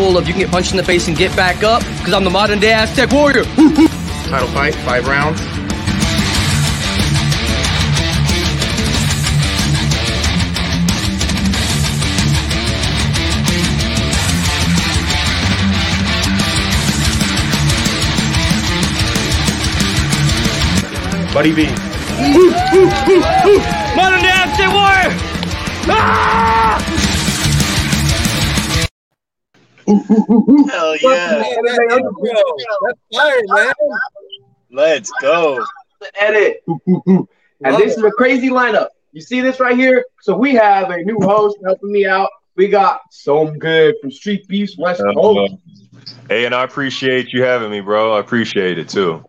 full of you can get punched in the face and get back up because I'm the modern day Aztec warrior. Title fight, five rounds. Buddy B. modern day Aztec warrior. Ah! Hell yeah. That's fire, man. Let's go. edit. and this is a crazy lineup. You see this right here? So we have a new host helping me out. We got some good from Street Beefs West Coast. Hey, and I appreciate you having me, bro. I appreciate it too.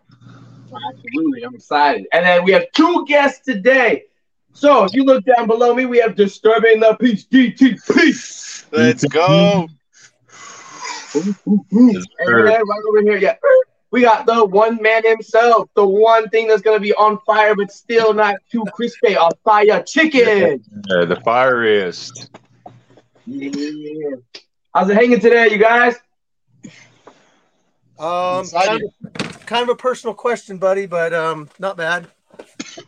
Absolutely, I'm excited. And then we have two guests today. So if you look down below me, we have Disturbing the Peace, DTP. Let's go. Yes, And sir. then right over here, yeah. We got the one man himself, the one thing that's gonna be on fire, but still not too crispy. On fire chicken. Yeah, the fireist. Yeah. How's it hanging today, you guys? Um, kind of, kind of a personal question, buddy, but um, not bad.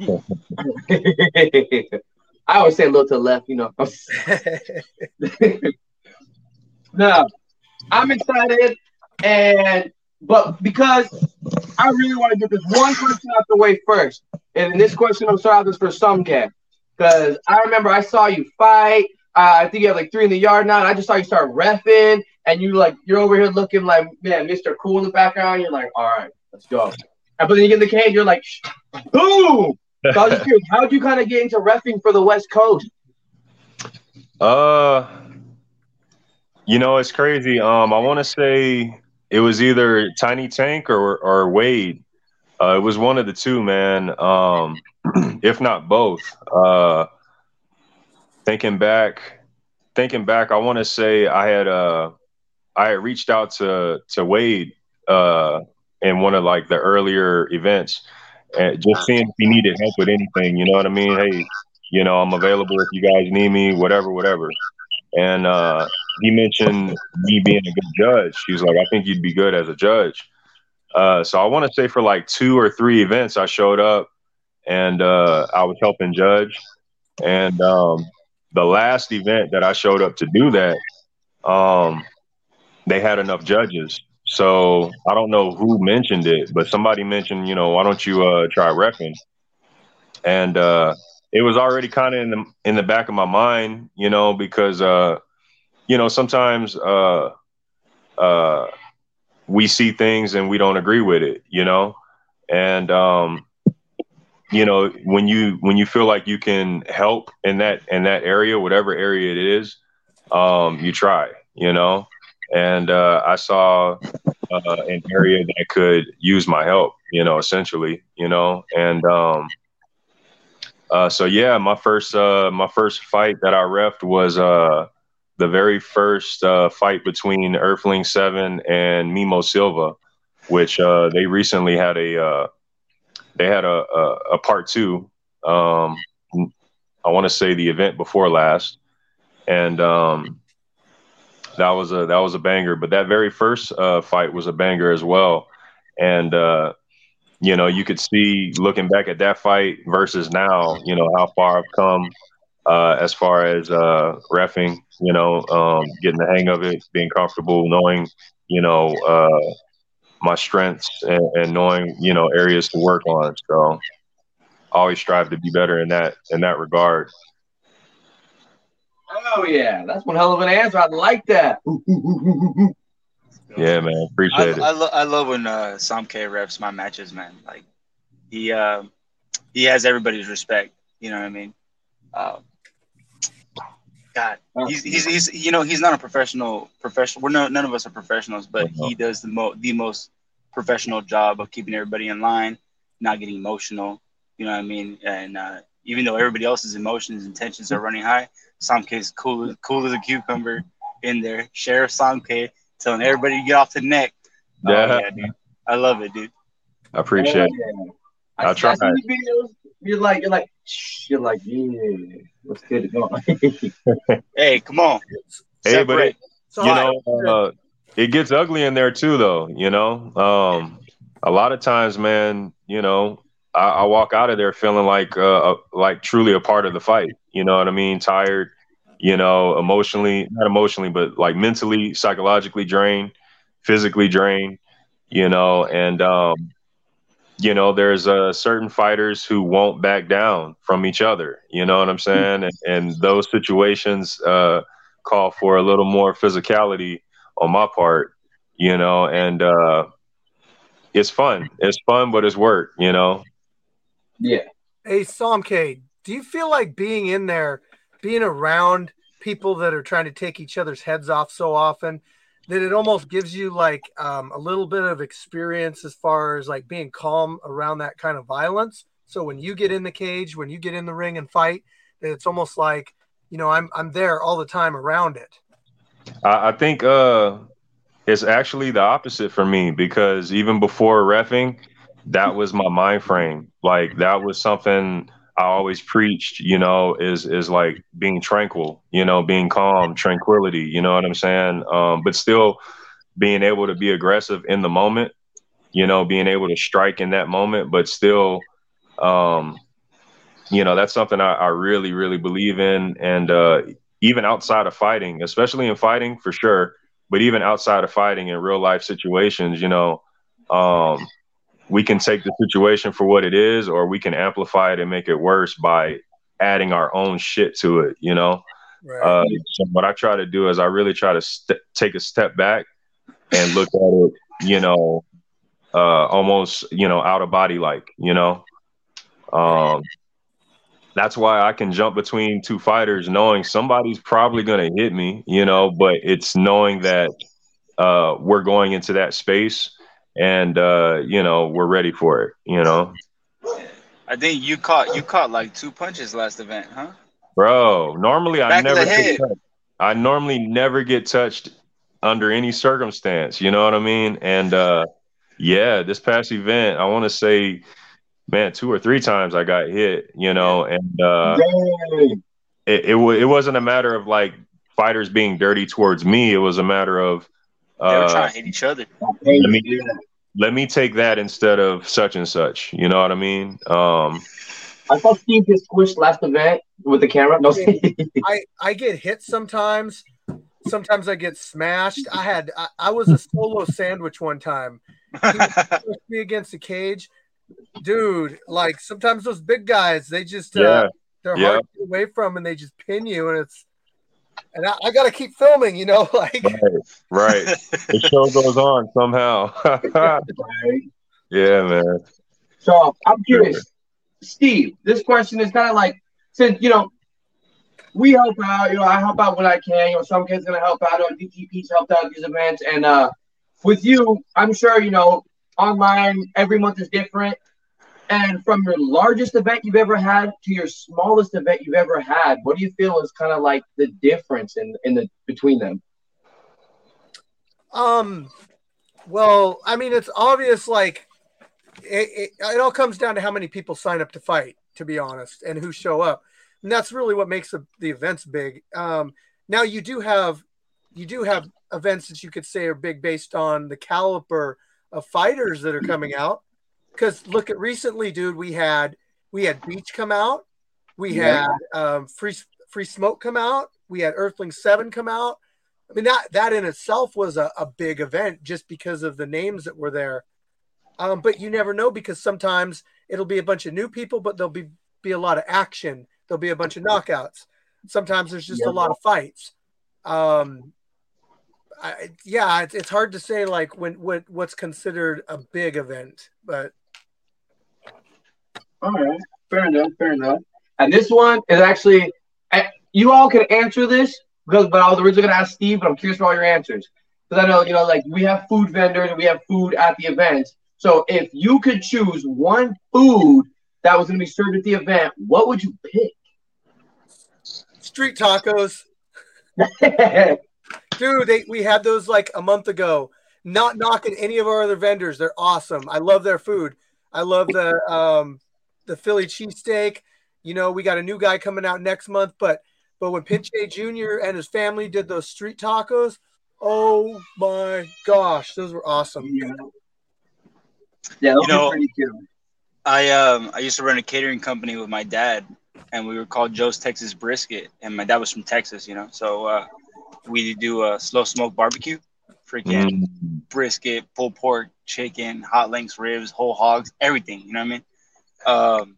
I always say a little to the left, you know. no, I'm excited, and but because I really want to get this one question out the way first, and this question I'm sorry this for some cat because I remember I saw you fight. Uh, I think you have like three in the yard now. And I just saw you start refing, and you like you're over here looking like man, Mr. Cool in the background. You're like, all right, let's go. And but then you get in the cage, you're like, boom. So I was just curious, how'd you kind of get into refing for the West Coast? Uh, you know, it's crazy. Um, I want to say it was either Tiny Tank or or Wade. Uh, it was one of the two, man. Um, if not both. Uh, thinking back, thinking back, I want to say I had uh, I had reached out to to Wade uh, in one of like the earlier events, and just seeing if he needed help with anything. You know what I mean? Hey, you know, I'm available if you guys need me, whatever, whatever. And uh, he mentioned me being a good judge. He was like, I think you'd be good as a judge. Uh, so I want to say for like two or three events, I showed up and uh, I was helping judge. And um, the last event that I showed up to do that, um, they had enough judges. So I don't know who mentioned it, but somebody mentioned, you know, why don't you uh, try repping? And uh, it was already kind of in the in the back of my mind, you know, because uh, you know sometimes uh, uh, we see things and we don't agree with it, you know, and um, you know when you when you feel like you can help in that in that area, whatever area it is, um, you try, you know, and uh, I saw uh, an area that could use my help, you know, essentially, you know, and um, uh, so yeah, my first uh, my first fight that I refed was uh, the very first uh, fight between Earthling Seven and Mimo Silva, which uh, they recently had a uh, they had a, a, a part two. Um, I want to say the event before last, and um, that was a that was a banger. But that very first uh, fight was a banger as well, and uh, you know you could see looking back at that fight versus now, you know how far I've come uh, as far as uh, refing. You know, um, getting the hang of it, being comfortable, knowing you know uh, my strengths and, and knowing you know areas to work on. So I always strive to be better in that in that regard. Oh yeah, that's one hell of an answer. I like that. Yeah, man, I, appreciate it. I, lo- I love when uh, Sam K reps my matches, man. Like he uh, he has everybody's respect. You know what I mean? Uh, God, he's, he's he's you know he's not a professional professional. We're no, none of us are professionals, but he does the mo the most professional job of keeping everybody in line, not getting emotional. You know what I mean? And uh, even though everybody else's emotions and tensions are running high, Sam K is cool cool as a cucumber in there. Sheriff Samke telling everybody to get off the neck. Oh, Yeah. yeah, dude. I love it, dude. I appreciate it. I'll I, try. I see the videos. You're like, you're like, shh, you're like, yeah, what's good to go? Hey, come on. Hey, but it, Separate. So you I- know, uh, it gets ugly in there too, though. You know, um, a lot of times, man, you know, I, I walk out of there feeling like uh, like truly a part of the fight. You know what I mean? Tired, you know, emotionally, not emotionally, but like mentally, psychologically drained, physically drained. You know, and um, you know, there's uh, certain fighters who won't back down from each other. You know what I'm saying? And, and those situations uh, call for a little more physicality on my part. You know, and uh, it's fun. It's fun, but it's work. You know. Yeah. Hey, Sam K, do you feel like being in there, being around people that are trying to take each other's heads off so often, that it almost gives you like um, a little bit of experience as far as like being calm around that kind of violence? So when you get in the cage, when you get in the ring and fight, it's almost like, you know, I'm I'm there all the time around it. I, I think uh, it's actually the opposite for me because even before refing, that was my mind frame. Like that was something I always preached, you know, is is like being tranquil, you know, being calm, tranquility, you know what I'm saying? Um, but still being able to be aggressive in the moment, you know, being able to strike in that moment, but still um, you know, that's something I, I really, really believe in. And uh, even outside of fighting, especially in fighting for sure, but even outside of fighting in real life situations, you know, um, we can take the situation for what it is, or we can amplify it and make it worse by adding our own shit to it. You know. Right. Uh, so what I try to do is I really try to st- take a step back and look at it, you know, uh, almost you know out of body like, you know. Um, that's why I can jump between two fighters, knowing somebody's probably going to hit me, you know. But it's knowing that uh, we're going into that space and uh, you know we're ready for it. You know. I think you caught you caught like two punches last event, huh? Bro, normally Back I never get touched. I normally never get touched under any circumstance. You know what I mean? And uh, yeah, this past event, I want to say, man, two or three times I got hit. You know, and uh, it it, w- it wasn't a matter of like fighters being dirty towards me. It was a matter of they were trying to hit each other. Let me, let me take that instead of such and such. You know what I mean? Um, I thought Steve just squished last event with the camera. No, I I get hit sometimes. Sometimes I get smashed. I had I, I was a solo sandwich one time. He pushed me against the cage, dude. Like sometimes those big guys, they just uh, they're yeah. hard to get away from, and they just pin you, and it's and I, I got to keep filming, you know, like right, right. the show goes on somehow. yeah, man. So I'm curious, Steve. This question is kind of like since you know we help out. You know, I help out when I can. You know, some kids gonna help out. On DTP's helped out these events, and uh, with you, I'm sure you know online every month is different. And from your largest event you've ever had to your smallest event you've ever had, what do you feel is kind of like the difference in in the between them? Um, well, I mean, it's obvious. Like, it, it, it all comes down to how many people sign up to fight, to be honest, and who show up, and that's really what makes the, the events big. Um, now you do have you do have events that you could say are big based on the caliber of fighters that are coming out because look at recently, dude. We had we had Beach come out, we yeah. had um, Free Free Smoke come out, we had Earthling Seven come out. I mean that that in itself was a, a big event just because of the names that were there. Um, but you never know because sometimes it'll be a bunch of new people, but there'll be be a lot of action. There'll be a bunch of knockouts. Sometimes there's just yeah. a lot of fights. Um, I, yeah, it's, it's hard to say like when what what's considered a big event, but all right, fair enough, fair enough. And this one is actually, you all can answer this because, but I was originally going to ask Steve, but I'm curious for all your answers because I know, you know, like we have food vendors and we have food at the event. So if you could choose one food that was going to be served at the event, what would you pick? Street tacos. Dude, they, we had those like a month ago. Not knocking any of our other vendors. They're awesome. I love their food. I love the um, the Philly cheesesteak. You know, we got a new guy coming out next month, but but when Pinche Jr. and his family did those street tacos, Oh my gosh, those were awesome. Yeah, yeah, those You know- pretty cool. I um I used to run a catering company with my dad, and we were called Joe's Texas Brisket, and my dad was from Texas, you know. So uh, we do a slow smoke barbecue, freaking Mm. brisket, pulled pork, chicken, hot links, ribs, whole hogs, everything. You know what I mean? Um,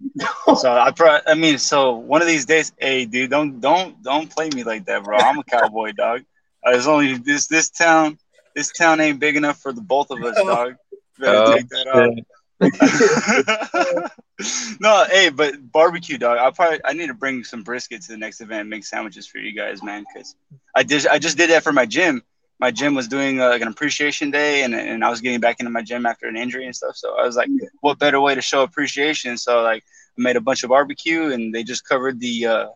so I pro- I mean, so one of these days, hey, dude, don't don't don't play me like that, bro. I'm a cowboy, dog. Uh, There's only this this town. This town ain't big enough for the both of us, dog. Better Oh, take that out. no, hey, but barbecue, dog. I probably I need to bring some brisket to the next event and make sandwiches for you guys, man. Because I did I just did that for my gym. My gym was doing uh, like an appreciation day, and and I was getting back into my gym after an injury and stuff. So I was like, what better way to show appreciation? So like, I made a bunch of barbecue, and they just covered the uh,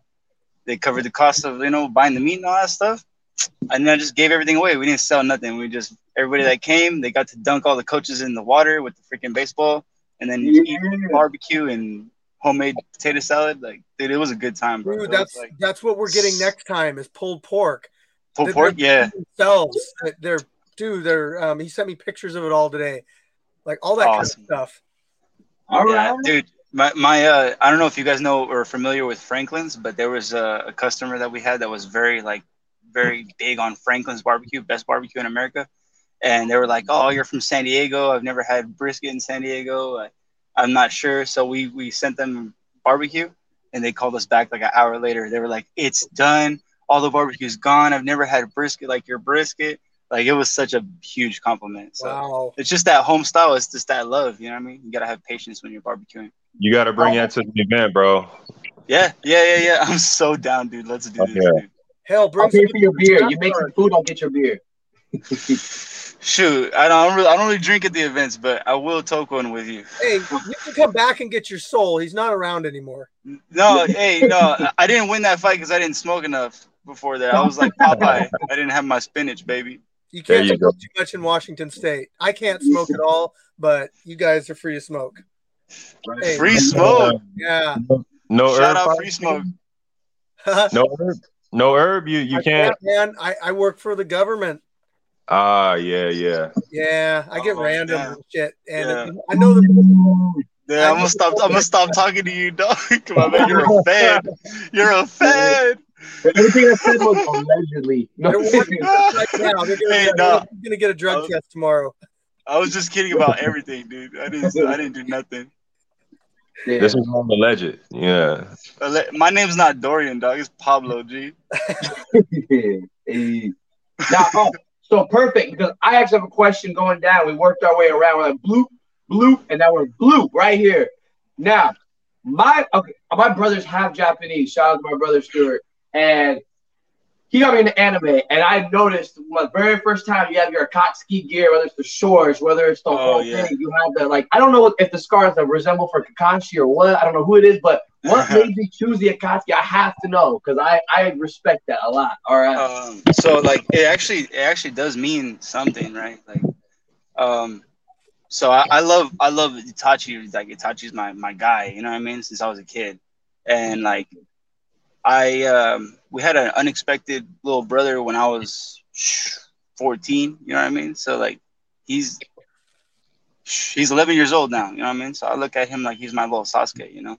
they covered the cost of you know buying the meat and all that stuff. And then I just gave everything away. We didn't sell nothing. We just everybody that came, they got to dunk all the coaches in the water with the freaking baseball, and then eat Yeah. barbecue and homemade potato salad. Like, dude, it was a good time, bro. Dude, that's like that's what we're getting next time is pulled pork. Pulled They're- pork. they're Yeah, Themselves, they're dude. They're um. He sent me pictures of it all today, like all that Awesome. kind of stuff. All yeah, right. dude. My my uh, I don't know if you guys know or are familiar with Franklin's, but there was a, a customer that we had that was very like very big on Franklin's barbecue, best barbecue in America. And they were like, "Oh, you're from San Diego. I've never had brisket in San Diego. I, I'm not sure." So we we sent them barbecue, and they called us back like an hour later. They were like, "It's done. All the barbecue's gone. I've never had brisket like your brisket." Like it was such a huge compliment. So Wow. it's just that home style. It's just that love. You know what I mean? You gotta have patience when you're barbecuing. You got to bring that to the event, bro. Yeah, yeah, yeah, yeah. I'm so down, dude. Let's do this, dude. Hell, bring I'll pay some for your beer. You make some cards. food, I'll get your beer. Shoot, I don't really, I don't really drink at the events, but I will talk one with you. Hey, you can come back and get your soul. He's not around anymore. No, hey, no, I- I didn't win that fight because I didn't smoke enough before that. I was like Popeye. I didn't have my spinach, baby. You can't you smoke go. too much in Washington State. I can't smoke at all, but you guys are free to smoke. Hey, Free smoke. Yeah. No Shout herb. out free smoke. No herb. No herb. You you I can't. man. I, I work for the government. Ah, yeah, yeah. Yeah, I get Oh, random yeah. shit, and Yeah. I know that Yeah, I'm gonna stop. I'm gonna stop talking to you, dog. Come on, man. You're a fan. You're a fan. Everything I said was allegedly. No, they're working right now. They're gonna, Hey, get, no. they're gonna get a drug Oh. test tomorrow. I was just kidding about everything, dude. I didn't. I didn't do nothing. Yeah. This is on the legend. Yeah. My name's not Dorian, dog. It's Pablo G. Hey. Now, oh, so perfect because I actually have a question going down. We worked our way around. We're like bloop, bloop, and now we're bloop right here. Now, my okay, my brother's have Japanese. Shout out to my brother Stuart, and he got me into anime. And I noticed my very first time you have your Akatsuki gear, whether it's the shorts, whether it's the Oh, whole yeah. thing, you have the like. I don't know if the scars that resemble for Kakashi or what. I don't know who it is, but what made you choose the Akatsuki? I have to know because I I respect that a lot. All right. Um, so like it actually it actually does mean something, right? Like, um, so I, I love I love Itachi. Like Itachi's my my guy. You know what I mean? Since I was a kid, and like I um we had an unexpected little brother when I was 14. You know what I mean? So like he's he's 11 years old now. You know what I mean? So I look at him like he's my little Sasuke. You know.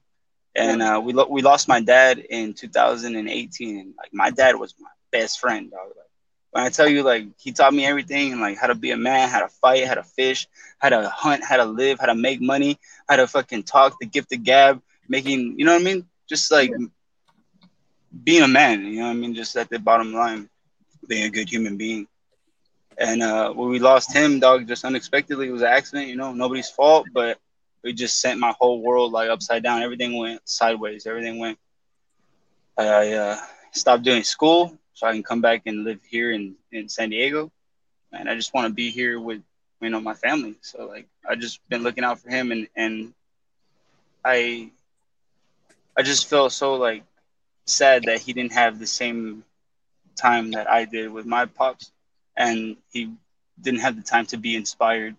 And uh, we lo- we lost my dad in 2018, and like my dad was my best friend, dog. Like, when I tell you, like he taught me everything, like how to be a man, how to fight, how to fish, how to hunt, how to live, how to make money, how to fucking talk, the gift of gab, making, you know what I mean? Just like being a man, you know I mean? Just at the bottom line, being a good human being. And uh, when we lost him, dog, just unexpectedly, it was an accident, you know, nobody's fault, but it just sent my whole world like upside down. Everything went sideways. Everything went. I uh, stopped doing school so I can come back and live here in, in San Diego. And I just want to be here with, you know, my family. So like, I just been looking out for him and, and I, I just felt so like sad that he didn't have the same time that I did with my pops. And he didn't have the time to be inspired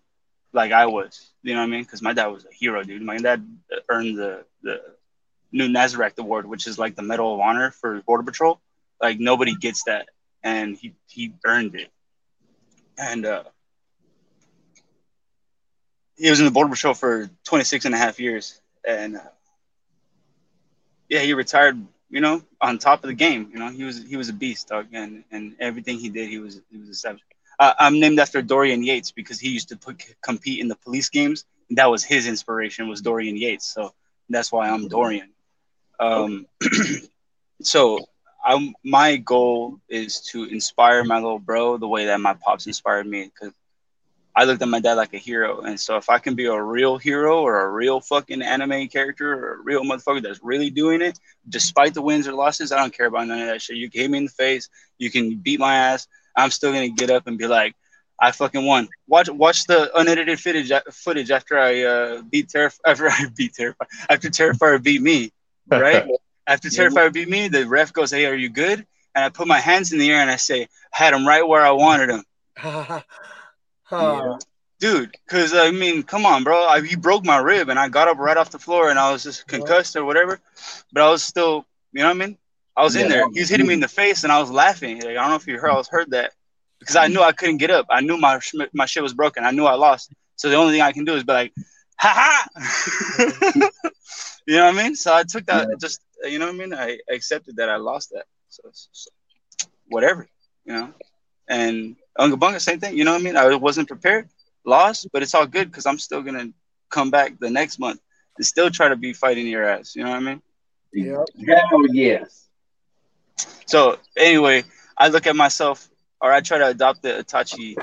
like I was. You know what I mean? Because my dad was a hero, dude. My dad earned the the Newton-Azrak Award, which is like the Medal of Honor for Border Patrol. Like nobody gets that, and he he earned it. and uh, he was in the border patrol for 26 and a half years, and uh, yeah, he retired. You know, on top of the game. You know, he was he was a beast, dog, and and everything he did, he was he was a savage. Uh, I'm named after Dorian Yates because he used to put, compete in the police games. That was his inspiration was Dorian Yates. So that's why I'm Dorian. Um, so I'm, my goal is to inspire my little bro the way that my pops inspired me because I looked at my dad like a hero. And so if I can be a real hero or a real fucking anime character or a real motherfucker that's really doing it, despite the wins or losses, I don't care about none of that shit. You hit me in the face, you can beat my ass. I'm still gonna get up and be like, I fucking won. Watch watch the unedited footage footage after I uh, beat Terrifier after I beat Terrifier after Terrifier beat me, right? after Terrifier beat me, the ref goes, "Hey, are you good?" And I put my hands in the air and I say, I "Had him right where I wanted him." Huh. Oh. dude. Because I mean, come on, bro. I, he broke my rib, and I got up right off the floor, and I was just concussed or whatever. But I was still, you know what I mean? I was in there. He was hitting me in the face, and I was laughing. Like, I don't know if you heard. I was heard that because I knew I couldn't get up. I knew my sh- my shit was broken. I knew I lost. So the only thing I can do is be like, ha ha. you know what I mean? So I took that. Just you know what I mean? I accepted that I lost that. So, so whatever, you know. And Unga Bunga, same thing. You know what I mean? I wasn't prepared, lost, but it's all good because I'm still gonna come back the next month and still try to be fighting your ass. You know what I mean? Yeah. Hell yes. So anyway, I look at myself, or I try to adopt the Itachi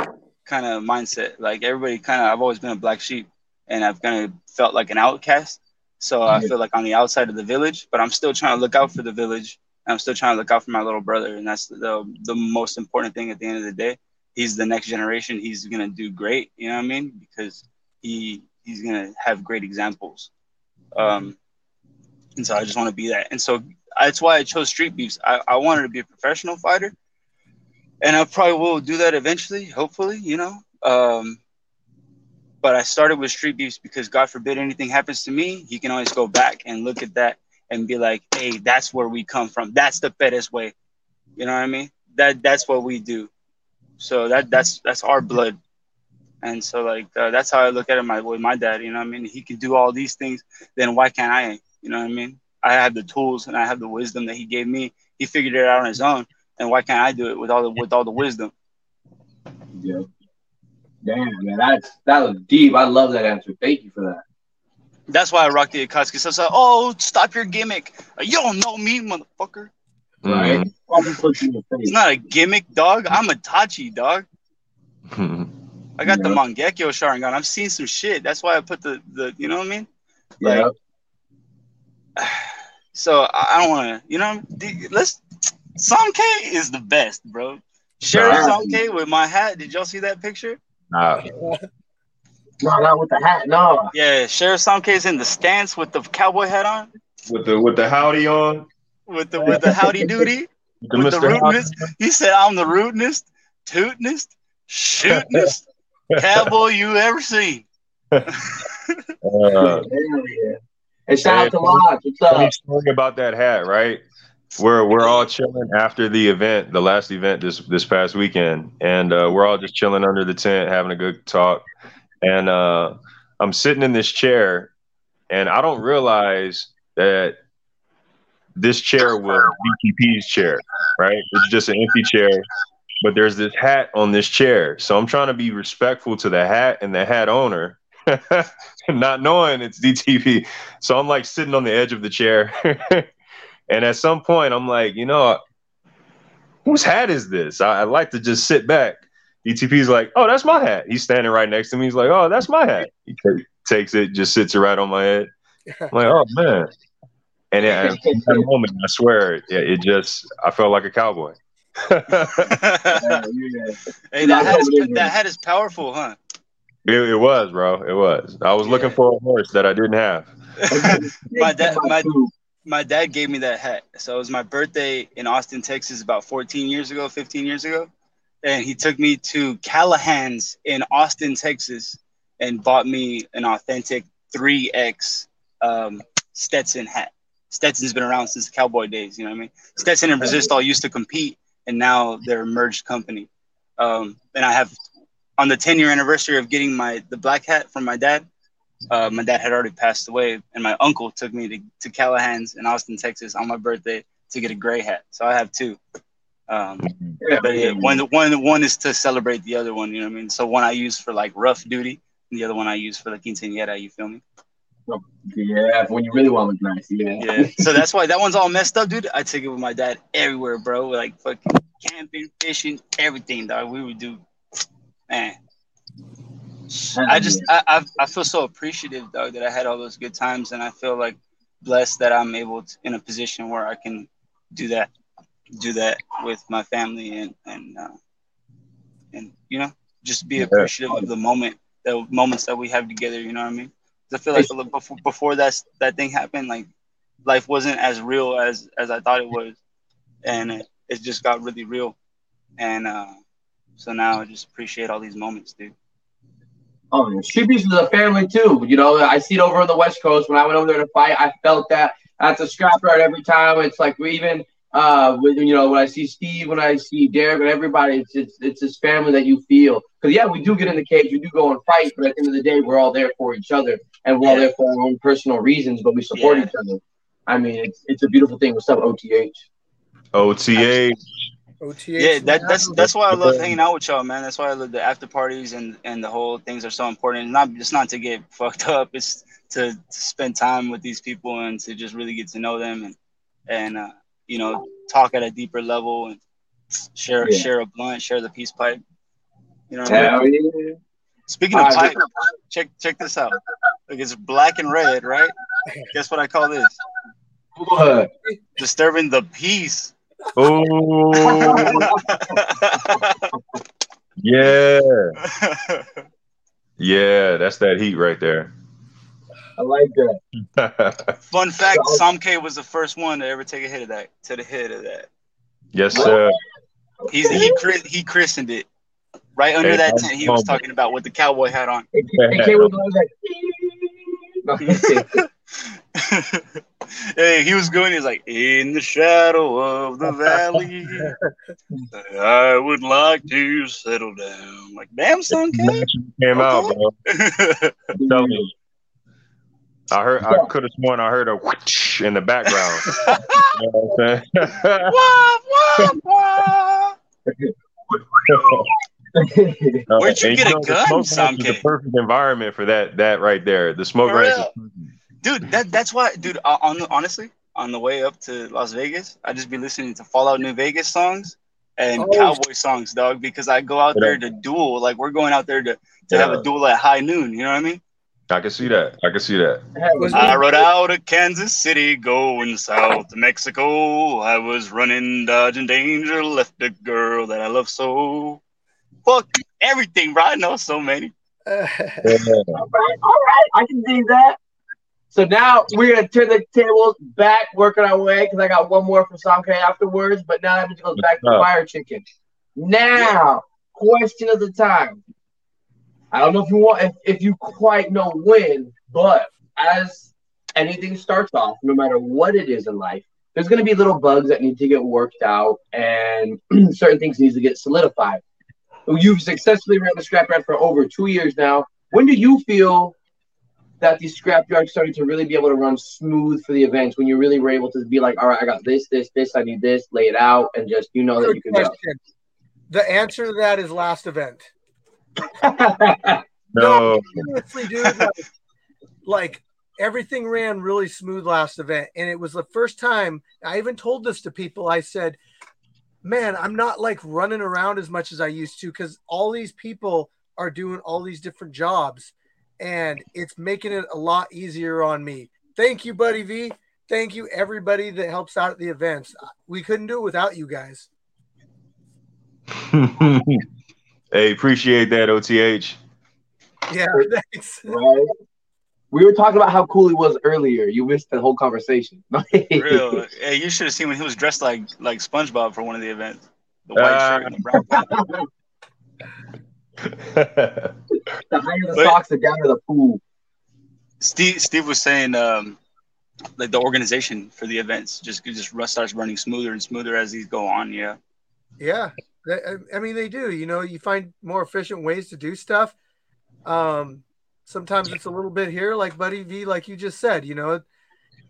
kind of mindset. Like everybody, kind of, I've always been a black sheep, and I've kind of felt like an outcast. So I mm-hmm. feel like on the outside of the village, but I'm still trying to look out for the village. And I'm still trying to look out for my little brother, and that's the the most important thing at the end of the day. He's the next generation. He's gonna do great. You know what I mean? Because he he's gonna have great examples. Um, and so I just want to be that. And so that's why I chose Street Beefs. I, I wanted to be a professional fighter, and I probably will do that eventually, hopefully, you know. Um, but I started with Street Beefs because God forbid anything happens to me, he can always go back and look at that and be like, "Hey, that's where we come from. That's the Perez way." You know what I mean? That that's what we do. So that that's that's our blood. And so like uh, that's how I look at it my with my dad. You know what I mean? He can do all these things. Then why can't I? You know what I mean? I have the tools and I have the wisdom that he gave me. He figured it out on his own. And why can't I do it with all the with all the wisdom? Yeah. Damn, man, that's that was deep. I love that answer. Thank you for that. That's why I rock the Akatsuki. So it's like, oh, stop your gimmick. You don't know me, motherfucker. Right? Mhm. Fucking put you in the It's not a gimmick, dog. I'm Itachi, dog. I got the Yeah. Mangekyo Sharingan. I've seen some shit. That's why I put the the. You know what I mean? Yeah. So I I don't want to. You know, let's. Sam K is the best, bro. Sheriff Nah. Sam K with my hat. Did y'all see that picture? Nah. No, not with the hat. No. Yeah, Sheriff Sam K is in the stance with the cowboy hat on, With the with the howdy on, with the with the howdy doody, the with the Mr. Howdy. rudeness. He said, "I'm the rootinest, tootinest, shootinest cowboy you ever seen." Uh, Hell yeah. And shout out to Lodge. What's up? story about that hat, right? We're we're all chilling after the event, the last event this this past weekend, and uh, we're all just chilling under the tent, having a good talk. And uh, I'm sitting in this chair, and I don't realize that this chair was DTP's chair, right? It's just an empty chair, but there's this hat on this chair. So I'm trying to be respectful to the hat and the hat owner, not knowing it's DTP. So I'm like sitting on the edge of the chair. and at some point, I'm like, you know, whose hat is this? I, I like to just sit back. DTP's like, oh, that's my hat. He's standing right next to me. He's like, oh, that's my hat. He takes it, just sits it right on my head. I'm like, oh man. And at that moment, I swear, it, it just, I felt like a cowboy. Yeah, yeah. Hey, that hat is that hat is powerful, huh? It, it was, bro. It was. I was looking for a horse that I didn't have. my dad, my my dad gave me that hat. So it was my birthday in Austin, Texas, about 14 years ago, 15 years ago, and he took me to Callahan's in Austin, Texas, and bought me an authentic 3X um, Stetson hat. Stetson's been around since the cowboy days. You know what I mean? Stetson and Resistol used to compete, and now they're a merged company. Um, and I have on the 10 year anniversary of getting my the black hat from my dad. Uh, my dad had already passed away, and my uncle took me to, to Callahan's in Austin, Texas, on my birthday to get a gray hat. So I have two. Um, Yeah. but yeah, one one one is to celebrate the other one. You know what I mean? So one I use for like rough duty, and the other one I use for the quinceañera. You feel me? Yeah, when you really want to look nice. Yeah. Yeah. so that's why that one's all messed up, dude. I take it with my dad everywhere, bro. Like fucking camping, fishing, everything, dog. We would do, man. I just I, I I feel so appreciative, dog, that I had all those good times, and I feel like blessed that I'm able to in a position where I can do that, do that with my family, and and uh, and you know just be appreciative of the moment, the moments that we have together. You know what I mean? I feel like before before that that thing happened, like life wasn't as real as as I thought it was, and it, it just got really real, and uh, so now I just appreciate all these moments, dude. Oh. Street Beefs is a family too. You know, I see it over on the West Coast. When I went over there to fight, I felt that at the scrapyard every time. It's like we even, uh, when, you know, when I see Steve, when I see Derek, and everybody, it's it's it's this family that you feel. Because yeah, we do get in the cage, we do go and fight, but at the end of the day, we're all there for each other, and we're all there for our own personal reasons, but we support Yeah. each other. I mean, it's it's a beautiful thing. What's up, OTH? OTA. OTH. Yeah, that, that's that's why I love hanging out with y'all, man. That's why I love the after parties and and the whole things are so important. It's not it's not to get fucked up. It's to, to spend time with these people and to just really get to know them and and uh, you know talk at a deeper level and share Yeah. share a blunt, share the peace pipe. You know what I mean? Yeah. Speaking of right. pipe, check check this out. Like it's black and red, right? Guess what I call this? What? Disturbing the peace. Oh, yeah. Yeah, that's that heat right there. I like that. Fun fact: Sam K was the first one to ever take a hit of that. To the head of that. yes, sir. He's he he christened it right under Hey, that tent he was talking about with the cowboy hat on. It, it came like. hey, he was going. He's like, in the shadow of the valley, I would like to settle down. Like, damn, son, K. Came out, bro. yeah, I'm telling you. I heard. I could have sworn I heard a whoosh in the background. you know what I'm saying? No, Where'd you and get a know, the gun, smoke ranch is the perfect environment for that. That right there, the smoke For ranch. Is, dude, that that's why, dude. uh, On the, honestly, on the way up to Las Vegas, I just be listening to Fallout New Vegas songs and Oh. cowboy songs, dog. Because I go out there to duel. Like we're going out there to to have a duel at high noon. You know what I mean? I can see that. I can see that. I rode out of Kansas City, going south to Mexico. I was running, dodging danger, left a girl that I love so. Fuck everything, bro. I know so many. Uh, All right, all right, I can do that. So now we're gonna turn the tables back, working our way because I got one more for Samke afterwards. But now that goes back to fire chicken. Now, question of the time. I don't know if you want if, if you quite know when, but as anything starts off, no matter what it is in life, there's gonna be little bugs that need to get worked out, and certain things need to get solidified. You've successfully ran the scrapyard for over two years now. When do you feel that the scrapyard started to really be able to run smooth for the events? When you really were able to be like, all right, I got this, this, this, I need this, lay it out, and just you know that you can. The answer to that is last event. No, Seriously, dude. Like, like, everything ran really smooth last event. And it was the first time I even told this to people. I said, Man, I'm not like running around as much as I used to because all these people are doing all these different jobs and it's making it a lot easier on me. Thank you, Buddy V. Thank you, everybody that helps out at the events. We couldn't do it without you guys. hey, appreciate that, OTH. Yeah, thanks. Right? We were talking about how cool he was earlier. You missed the whole conversation. Real. hey, you should have seen when he was dressed like like SpongeBob for one of the events. The white Ah. shirt and the brown pants. the higher the But- socks, the downer the pool. Steve Steve was saying um like the organization for the events just just run- starts running smoother and smoother as these go on. Yeah. Yeah, I, mean, they do. You know, you find more efficient ways to do stuff. Um, sometimes it's a little bit here, like Buddy V, like you just said. You know,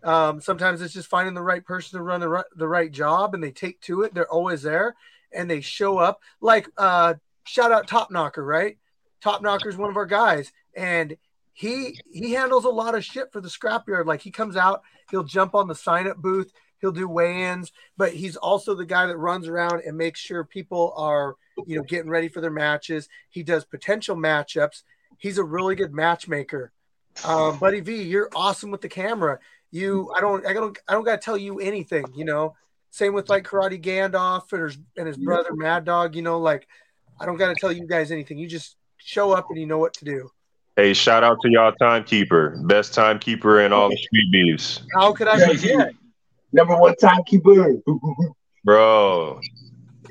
um, sometimes it's just finding the right person to run the right, the right job, and they take to it. They're always there, and they show up. Like uh, shout out Top Knocker, right? Top Knocker is one of our guys, and he he handles a lot of shit for the scrapyard. Like he comes out, he'll jump on the sign up booth, he'll do weigh-ins, but he's also the guy that runs around and makes sure people are you know getting ready for their matches. He does potential matchups. He's a really good matchmaker. Um, Buddy V, you're awesome with the camera. You, I don't, I don't, I don't got to tell you anything. You know, same with like Karate Gandalf and his, and his brother Mad Dog. You know, like I don't got to tell you guys anything. You just show up and you know what to do. Hey, shout out to y'all timekeeper, best timekeeper in all the street beefs, How could I forget? Number one timekeeper. bro.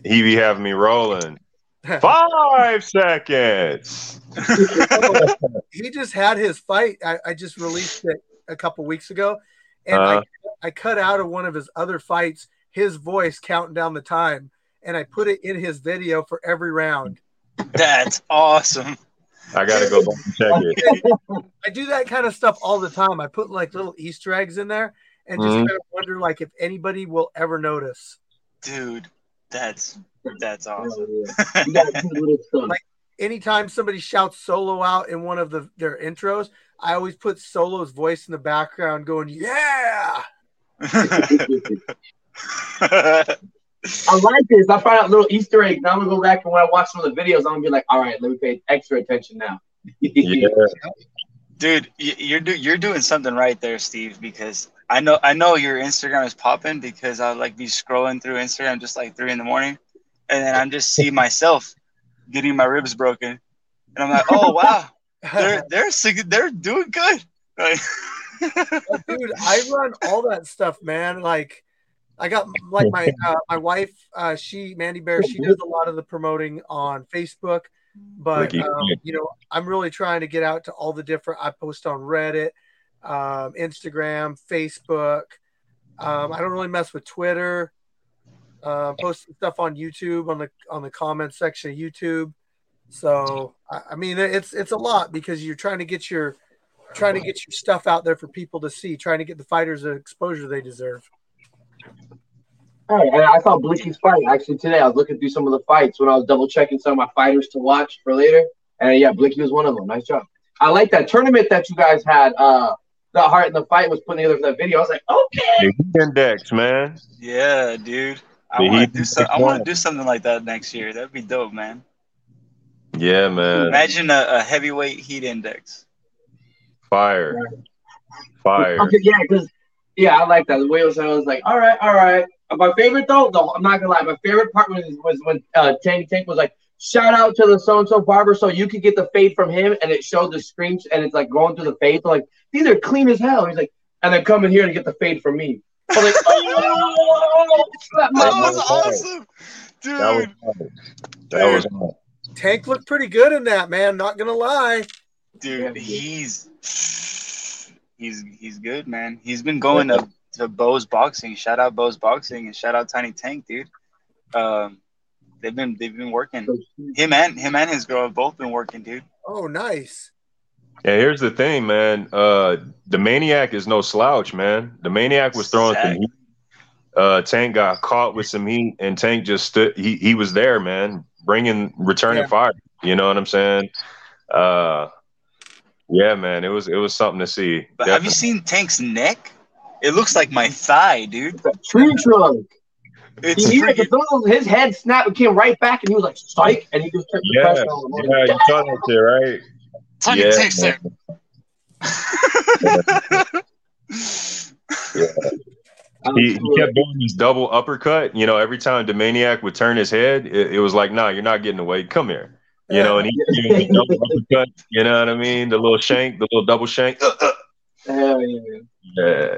He be having me rolling. Five seconds. he just had his fight. I, I just released it a couple weeks ago, and Uh. I, I cut out of one of his other fights his voice counting down the time, and I put it in his video for every round. That's awesome. I gotta go back and check it. I do that kind of stuff all the time. I put like little Easter eggs in there, and just Mhm. kind of wonder like if anybody will ever notice. Dude, that's that's awesome. You gotta do little stuff. Like- Anytime somebody shouts solo out in one of the their intros, I always put Solo's voice in the background, going "Yeah." I like this. I find out little Easter eggs. Now I'm gonna go back and when I watch some of the videos, I'm gonna be like, all right, let me pay extra attention now. Yeah. Dude, you're do- you're doing something right there, Steve. Because I know I know your Instagram is popping because I like be scrolling through Instagram just like three in the morning, and then I'm just see myself getting my ribs broken, and I'm like, oh wow, they're they're sig- they're doing good. Like, dude i run all that stuff man like i got like my uh, my wife uh she mandy bear she does a lot of the promoting on facebook but um, you know i'm really trying to get out to all the different i post on reddit um instagram facebook um i don't really mess with twitter uh posting stuff on youtube on the on the comment section of youtube so I, mean it's it's a lot because you're trying to get your trying to get your stuff out there for people to see, trying to get the fighters the exposure they deserve. Hey, and I saw Blicky's fight actually today. I was looking through some of the fights when I was double checking some of my fighters to watch for later. And yeah, Blicky was one of them. Nice job. I like that tournament that you guys had. Uh, the heart in the fight was putting together for that video. I was like, okay. The Heat Index, man. yeah, dude. I want to do some, I want to do something like that next year. That'd be dope, man. Yeah, man. Imagine a, a heavyweight heat index. Fire. Fire. Okay, yeah, because yeah, I like that. The way it was, I was like, all right, all right. My favorite though, though, I'm not gonna lie, my favorite part was was when uh Tank Tank was like, shout out to the so and so barber, so you could get the fade from him, and it showed the screens, and it's like going through the fade. So like, these are clean as hell. He's like, and then come in here to get the fade from me. I was like, oh, slap That was was awesome, dude. That was hard. That was hard. Tank looked pretty good in that, man. Not gonna lie. dude, he's he's he's good, man. He's been going to to Bo's boxing. Shout out Bo's boxing and shout out Tiny Tank, dude. Um, they've been they've been working. Him and him and his girl have both been working, dude. Oh, nice. Yeah, here's the thing, man. Uh, the maniac is no slouch, man. The maniac was throwing some heat. Uh, Tank got caught with some heat, and Tank just stood. He he was there, man, bringing returning Yeah. fire. You know what I'm saying? Uh, yeah, man. It was it was something to see. But have you seen Tank's neck? It looks like my thigh, dude. tree trunk. It's He, he, freaking, his head snapped and came right back, and he was like, psych, and he just took the Yeah, pressure on him. yeah, you saw that shit, right? Tiny Yeah, Tank's there. Um, He, he kept doing this double uppercut. You know, every time the maniac would turn his head, it, it was like, "Nah, you're not getting away. Come here." You know, and he, he would double uppercut. You know what I mean? The little shank, the little double shank. Hell yeah. Yeah.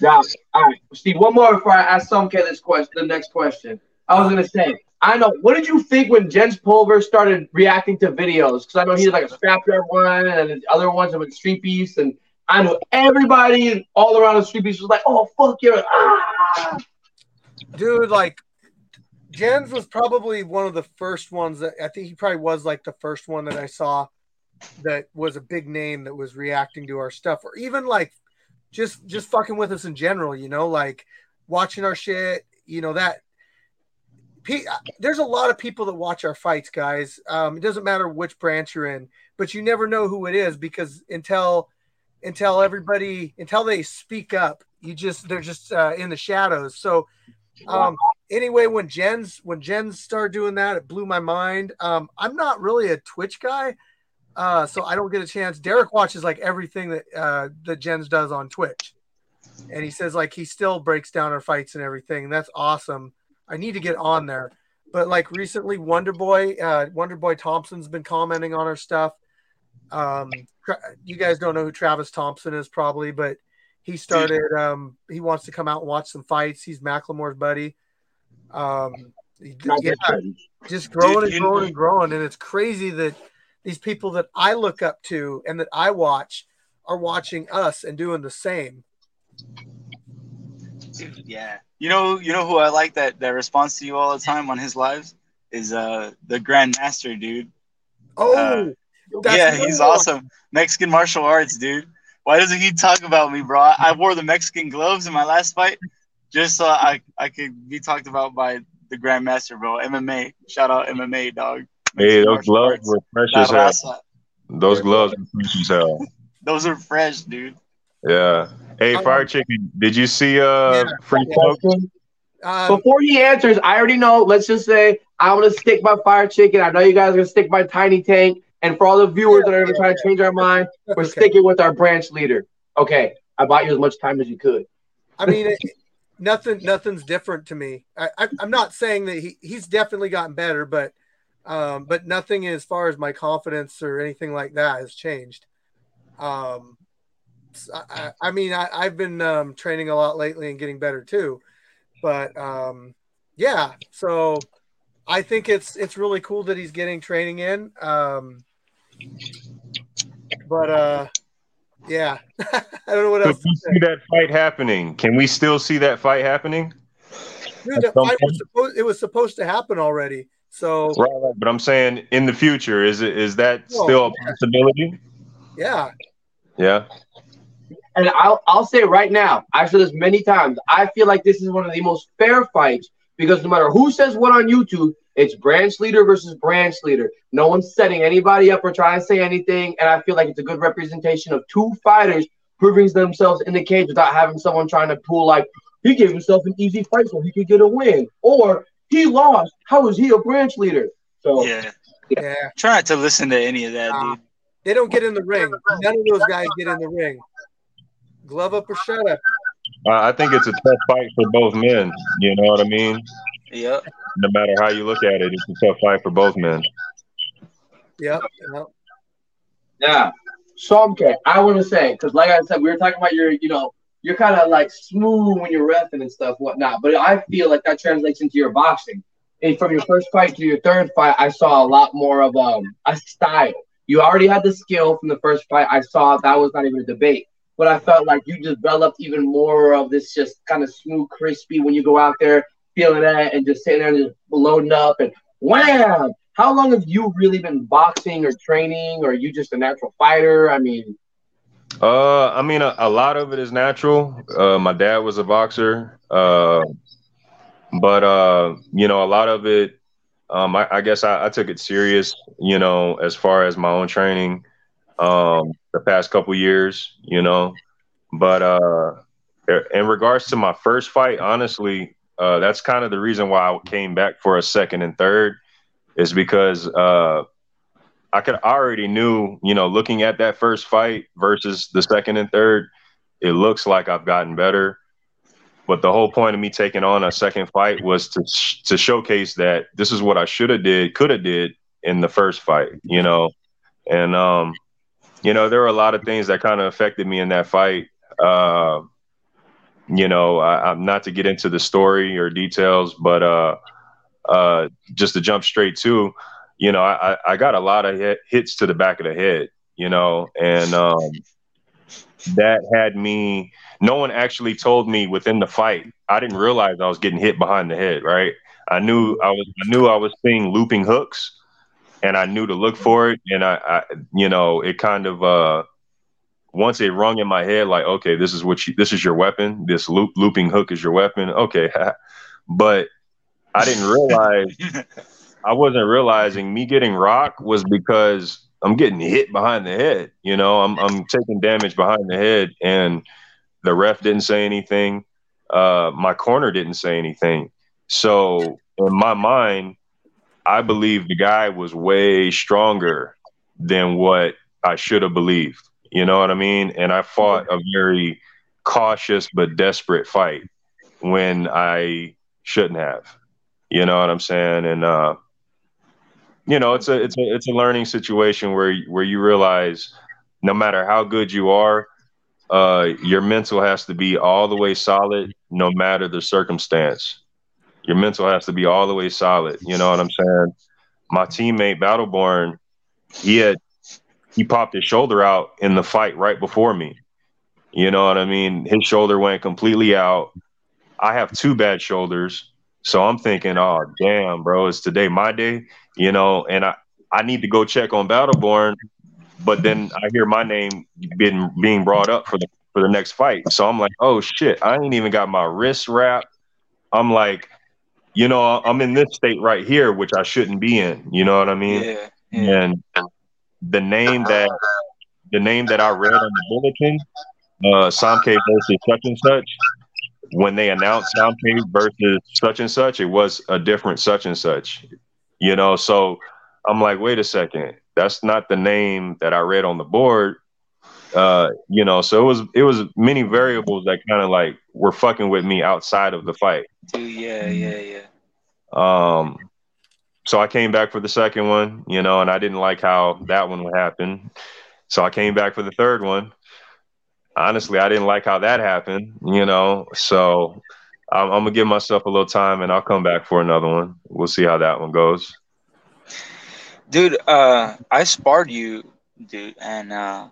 Now, all right, Steve. One more before I ask some this question. The next question. I was gonna say, I know. What did you think when Jens Pulver started reacting to videos? Because I know he did like a scrapyard one, and the other ones with Street Beefs, and I know everybody all around the Street Beefs was like, "Oh fuck yeah!" Ah! Dude, like Jens was probably one of the first ones that I think he probably was like the first one that I saw that was a big name that was reacting to our stuff, or even like just just fucking with us in general. You know, like watching our shit. You know that. There's a lot of people that watch our fights, guys. Um, it doesn't matter which branch you're in, but you never know who it is because until until everybody until they speak up, you just they're just uh, in the shadows. So um, anyway, when Jens when Jens started doing that, it blew my mind. Um, I'm not really a Twitch guy, uh, so I don't get a chance. Derek watches like everything that uh, that Jens does on Twitch, and he says like he still breaks down our fights and everything. And that's awesome. I need to get on there. But like recently, Wonder Boy, uh, Wonder Boy Thompson's been commenting on our stuff. Um, you guys don't know who Travis Thompson is probably, but he started. Um, he wants to come out and watch some fights. He's Macklemore's buddy. Um, yeah, just growing Dude, and growing and growing, and it's crazy that these people that I look up to and that I watch are watching us and doing the same. Dude, yeah. You know, you know who I like that that responds to you all the time on his lives is uh the Grandmaster, dude. Oh, uh, yeah, he's awesome. Mexican martial arts, dude. Why doesn't he talk about me, bro? I wore the Mexican gloves in my last fight just so I, I could be talked about by the Grandmaster, bro. MMA. Shout out MMA, dog. Mexican hey, those gloves were fresh as hell. Those gloves were fresh as hell. Those are fresh, dude. Yeah. Hey, Fire Chicken, did you see uh yeah. Free Smoke? Um, Before he answers, I already know. Let's just say I'm gonna stick by Fire Chicken. I know you guys are gonna stick by Tiny Tank. And for all the viewers that are going to try to change our mind, we're okay. sticking with our branch leader. Okay, I bought you as much time as you could. I mean, it, nothing, nothing's different to me. I, am not saying that he, he's definitely gotten better, but, um, but nothing as far as my confidence or anything like that has changed. Um, I, I mean, I, have been um, training a lot lately and getting better too, but um, yeah. So I think it's it's really cool that he's getting training in. Um, but uh, yeah, I don't know what else. we see that fight happening? Can we still see that fight happening? Dude, the fight was supposed, it was supposed to happen already. So, right, right, but I'm saying in the future, is it is that oh, still a possibility? Yeah. Yeah. And I'll I'll say right now, I've said this many times. I feel like this is one of the most fair fights because no matter who says what on YouTube, it's branch leader versus branch leader. No one's setting anybody up or trying to say anything. And I feel like it's a good representation of two fighters proving themselves in the cage without having someone trying to pull like he gave himself an easy fight so he could get a win. Or he lost. How is he a branch leader? So yeah. Yeah. Try not to listen to any of that, uh, dude. They don't get in the ring. None of those guys get in the ring. Glove up or shut up. Uh, I think it's a tough fight for both men. You know what I mean? Yep no matter how you look at it, it's a tough fight for both men. Yep. yep. Yeah. Sam K, I want to say, because like I said, we were talking about your, you know, you're kind of like smooth when you're refing and stuff, whatnot. But I feel like that translates into your boxing. And from your first fight to your third fight, I saw a lot more of um, a style. You already had the skill from the first fight. I saw that was not even a debate. But I felt like you developed even more of this just kind of smooth, crispy when you go out there feeling that and just sitting there and just loading up and wham. How long have you really been boxing or training, or you just a natural fighter? I mean, uh, I mean, a, a lot of it is natural. Uh, my dad was a boxer, uh, but uh, you know, a lot of it, um, I, I guess I, I, took it serious. You know, as far as my own training, um, the past couple years, you know, but uh, in regards to my first fight, honestly, uh, that's kind of the reason why I came back for a second and third, is because uh, I could I already knew, you know, looking at that first fight versus the second and third, it looks like I've gotten better. But the whole point of me taking on a second fight was to sh- to showcase that this is what I should have did, could have did in the first fight, you know, and um, you know, there were a lot of things that kind of affected me in that fight. Uh, you know, I, am not to get into the story or details, but uh, uh, just to jump straight to, you know, I, I got a lot of hit, hits to the back of the head, you know, and um, that had me. No one actually told me within the fight. I didn't realize I was getting hit behind the head. Right. I knew I was I knew I was seeing looping hooks, and I knew to look for it. And I, I you know, it kind of uh, once it rung in my head, like, okay, this is what you, this is your weapon. This loop looping hook is your weapon. Okay, but I didn't realize. I wasn't realizing me getting rock was because I'm getting hit behind the head. You know, I'm I'm taking damage behind the head, and the ref didn't say anything. Uh, my corner didn't say anything. So in my mind, I believe the guy was way stronger than what I should have believed. You know what I mean? And I fought a very cautious but desperate fight when I shouldn't have. You know what I'm saying? And uh, you know, it's a it's a it's a learning situation where where you realize no matter how good you are, uh, your mental has to be all the way solid, no matter the circumstance. Your mental has to be all the way solid. You know what I'm saying? My teammate Battleborn, he had he popped his shoulder out in the fight right before me. You know what I mean? His shoulder went completely out. I have two bad shoulders. So I'm thinking, oh damn, bro, it's today my day, you know, and I, I need to go check on Battleborn, but then I hear my name being being brought up for the for the next fight. So I'm like, oh shit, I ain't even got my wrist wrapped. I'm like, you know, I'm in this state right here, which I shouldn't be in. You know what I mean? Yeah, yeah. And the name that the name that I read on the bulletin, uh, Sam K versus such and such, when they announced Sam K versus such and such, it was a different such and such. You know, so I'm like, wait a second, that's not the name that I read on the board. Uh, you know, so it was it was many variables that kind of like were fucking with me outside of the fight. Dude, yeah, yeah, yeah. Um, so I came back for the second one, you know, and I didn't like how that one would happen. So I came back for the third one, honestly, I didn't like how that happened, you know. So I'm, I'm, gonna give myself a little time, and I'll come back for another one. We'll see how that one goes. Dude, uh, I sparred you, dude, and uh,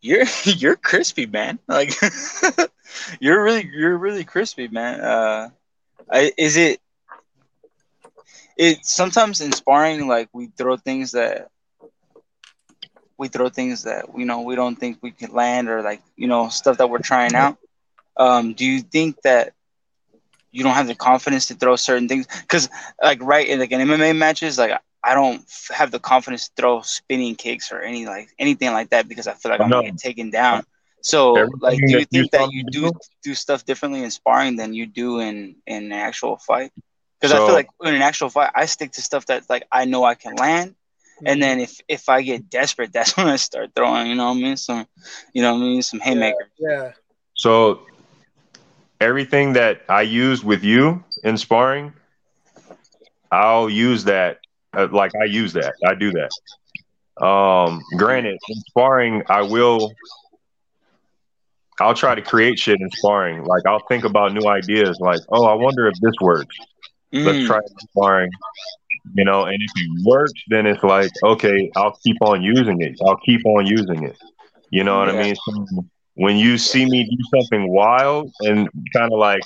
you're you're crispy, man. Like you're really you're really crispy, man. Uh, I, is it? It sometimes in sparring, like we throw things that we throw things that you know we don't think we can land or like you know stuff that we're trying out. Um, do you think that you don't have the confidence to throw certain things? Because like right in like in MMA matches, like I don't have the confidence to throw spinning kicks or any like anything like that because I feel like I'm gonna get taken down. So Everything like, do you think that you do do stuff differently in sparring than you do in in an actual fight? Because so, I feel like in an actual fight, I stick to stuff that like I know I can land, and then if if I get desperate, that's when I start throwing. You know what I mean? Some, you know what I mean? Some haymakers. Yeah. yeah. So everything that I use with you in sparring, I'll use that. Uh, like I use that. I do that. Um, granted, in sparring, I will. I'll try to create shit in sparring. Like I'll think about new ideas. Like, oh, I wonder if this works. Mm. Let's try sparring you know and if it works then it's like okay i'll keep on using it i'll keep on using it you know what yeah. i mean so when you see me do something wild and kind of like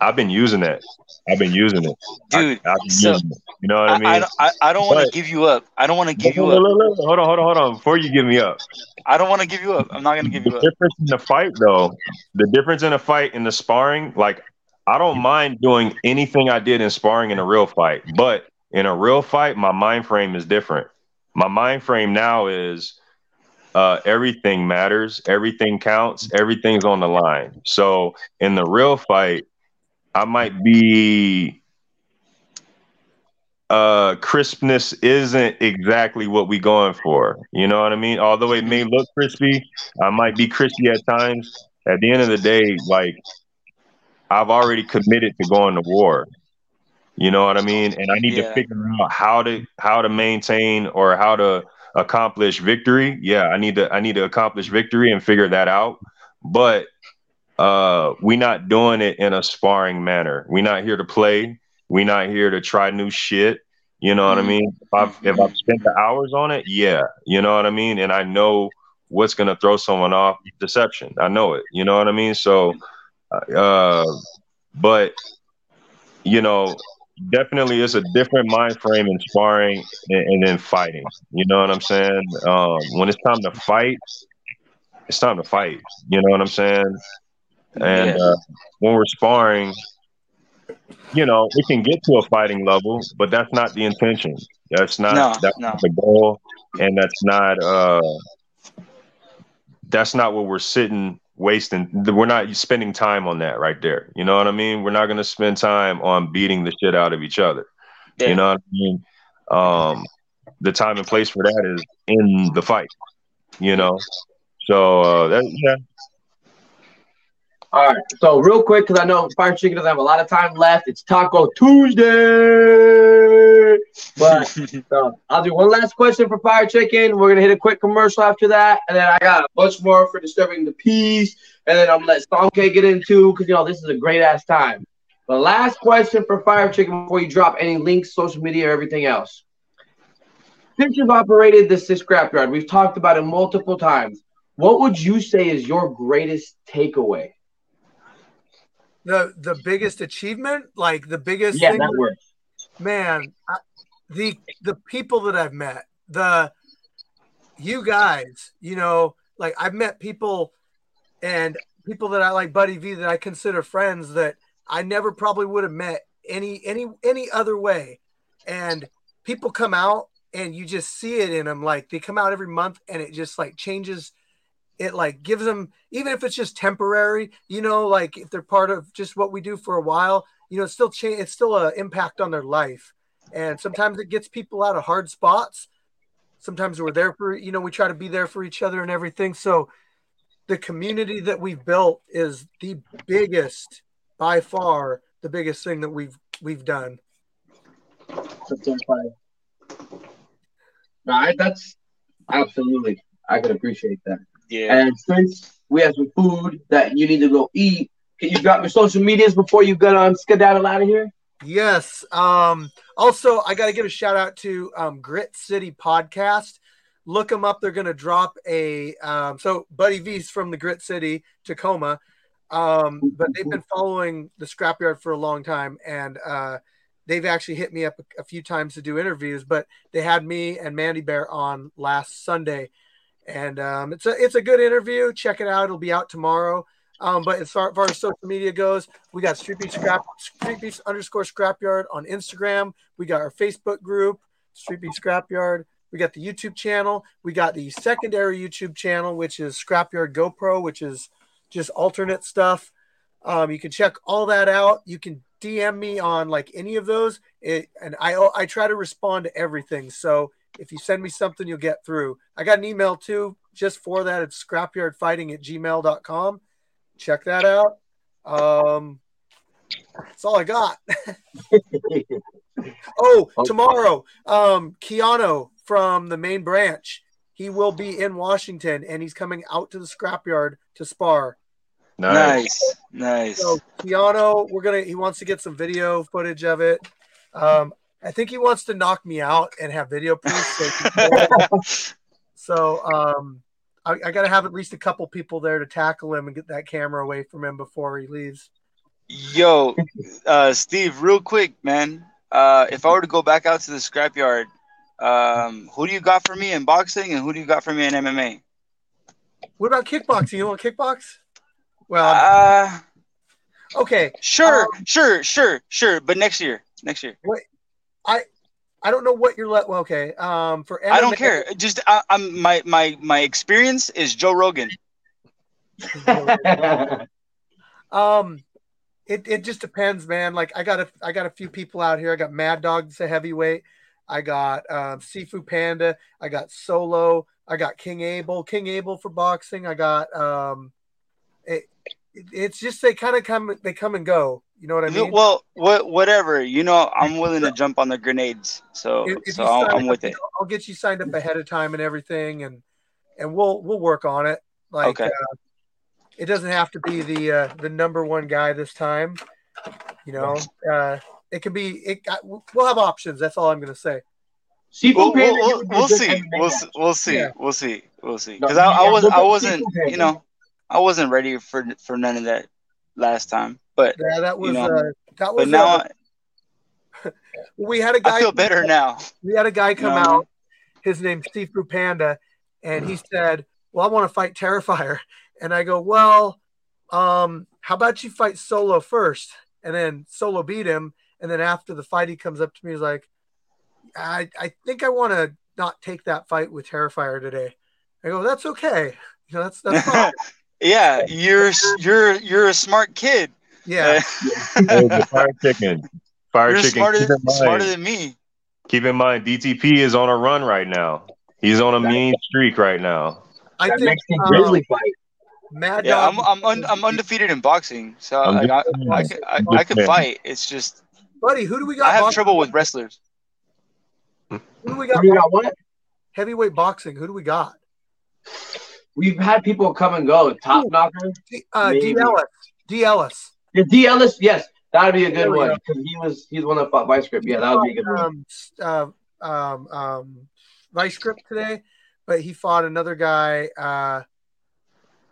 i've been using it. i've been using it. Dude I, so it, you know what i, mean? i, I, I don't want to give you up. I don't want to give you up. hold on hold on hold on. Before you give me up. I don't want to give you up. I'm not going to give the you up. The difference in the fight though the difference in a fight in the sparring like I don't mind doing anything I did in sparring in a real fight, but in a real fight, my mind frame is different. My mind frame now is uh, everything matters, everything counts, everything's on the line. So in the real fight, I might be uh crispness isn't exactly what we going for. You know what I mean? Although it may look crispy, I might be crispy at times. At the end of the day, like I've already committed to going to war. You know what I mean? And I need yeah. to figure out how to how to maintain or how to accomplish victory. Yeah, I need to I need to accomplish victory and figure that out. But uh we're not doing it in a sparring manner. We're not here to play. We're not here to try new shit. You know what mm-hmm. I mean? If I've if I've spent the hours on it, yeah. You know what I mean? And I know what's gonna throw someone off deception. I know it. You know what I mean? So uh but you know, definitely it's a different mind frame in sparring and, and then fighting. You know what I'm saying? Um, when it's time to fight, it's time to fight. You know what I'm saying? And Yeah. uh, when we're sparring, you know, it can get to a fighting level, but that's not the intention. That's not No, that's no. not the goal, and that's not uh, that's not what we're sitting wasting. We're not spending time on that right there. You know what I mean? We're not going to spend time on beating the shit out of each other. Yeah. You know what I mean? Um, the time and place for that is in the fight. You know, so uh, that yeah, All right. So real quick, because I know Fire Chicken doesn't have a lot of time left. It's Taco Tuesday. But so I'll do one last question for Fire Chicken. We're gonna hit a quick commercial after that, and then I got a bunch more for disturbing the peace, and then I'm gonna let Stonk get into because you know this is a great ass time. The last question for Fire Chicken before you drop any links, social media, or everything else. Since you've operated this, this scrapyard, we've talked about it multiple times. What would you say is your greatest takeaway? The the biggest achievement, like the biggest Yeah, thing that works. man I, the the people that i've met the you guys you know like i've met people and people that i like buddy v that i consider friends that i never probably would have met any any any other way and people come out and you just see it in them like they come out every month and it just like changes it like gives them even if it's just temporary you know like if they're part of just what we do for a while you know it's still change it's still an impact on their life and sometimes it gets people out of hard spots sometimes we're there for you know we try to be there for each other and everything so the community that we've built is the biggest by far the biggest thing that we've we've done All right, that's absolutely. I could appreciate that. Yeah. And since we have some food that you need to go eat, can you drop your social medias before you get on skedaddle out of here? Yes. Um, also, I got to give a shout out to um, Grit City Podcast. Look them up. They're going to drop a. Um, so, Buddy V's from the Grit City, Tacoma. Um, but they've been following the Scrapyard for a long time. And uh, they've actually hit me up a, a few times to do interviews. But they had me and Mandy Bear on last Sunday. And um, it's a it's a good interview. Check it out. It'll be out tomorrow. Um, but as far, far as social media goes, we got Street Beefs Scrap Street Beefs underscore Scrapyard on Instagram. We got our Facebook group, Street Beefs Scrapyard. We got the YouTube channel. We got the secondary YouTube channel, which is Scrapyard GoPro, which is just alternate stuff. Um, you can check all that out. You can DM me on like any of those, it, and I I try to respond to everything. So if you send me something, you'll get through. I got an email too, just for that. It's scrapyardfighting at gmail.com. Check that out. Um, that's all I got. oh, tomorrow, um, Keanu from the main branch, he will be in Washington and he's coming out to the scrapyard to spar. nice. Nice. Nice. So Keanu, we're gonna he wants to get some video footage of it. Um, I think he wants to knock me out and have video proof. So, so um, I, I got to have at least a couple people there to tackle him and get that camera away from him before he leaves. Yo, uh, Steve, real quick, man. Uh, if I were to go back out to the scrapyard, um, who do you got for me in boxing and who do you got for me in MMA? What about kickboxing? You want to kickbox? Well, Uh, okay. sure, um, sure, sure, sure. But next year, next year. I I don't know what you're let. Well, okay. Um, for MMA, I don't care. Just I, I'm my my my experience is Joe Rogan. Um, it, it just depends, man. Like I got a I got a few people out here. I got Mad Dog, that's a heavyweight. I got um, Sifu Panda. I got Solo. I got King Abel. King Abel for boxing. I got um, it, it- it's just they kind of come they come and go. You know what I mean? Well, what whatever. You know, I'm willing to jump on the grenades. So If- if so I'm, I'm up, with it. I'll get you signed up ahead of time and everything, and and we'll we'll work on it. Like Okay. uh, it doesn't have to be the uh, the number one guy this time. You know, uh, it can be. It we'll have options. That's all I'm gonna say. We'll, Sifu we'll, we'll, would be a we'll see. MMA We'll, guy. we'll see. Yeah. We'll see. We'll see. Because I, I was look I up wasn't you know I wasn't ready for for none of that last time. But Yeah, that was know, uh, that was but now uh, I- we had a guy. I feel better now. We had a guy come No. out. His name's Sifu Panda, and he said, "Well, I want to fight Terrifier." And I go, "Well, um, how about you fight Solo first? And then Solo beat him, and then after the fight, he comes up to me, he's like, "I, I think I want to not take that fight with Terrifier today." I go, "That's okay. You know, that's that's fine. yeah, you're you're you're a smart kid. Yeah." Hey, the fire chicken. Fire you're chicken. smarter keep, in smarter mind, than me. keep in mind, DTP is on a run right now. He's on a mean streak right now. I That think Mexican um, grizzly fight. Mad Yeah, Dog. I'm I'm un, I'm undefeated in boxing, so I'm I, just. I, could, I, I'm I just fight. It's just buddy, who do we got? I have boxing? trouble with wrestlers. Who do we got? You got what? Heavyweight boxing. Who do we got? We've had people come and go. Top knocker. D, uh, D Ellis. D Ellis. The D Ellis, yes, that'd be a good we one because he was he's one that fought Vice Grip. Yeah, that would be a good one. um, s- uh, um, um, Vice Grip today, but he fought another guy. Uh,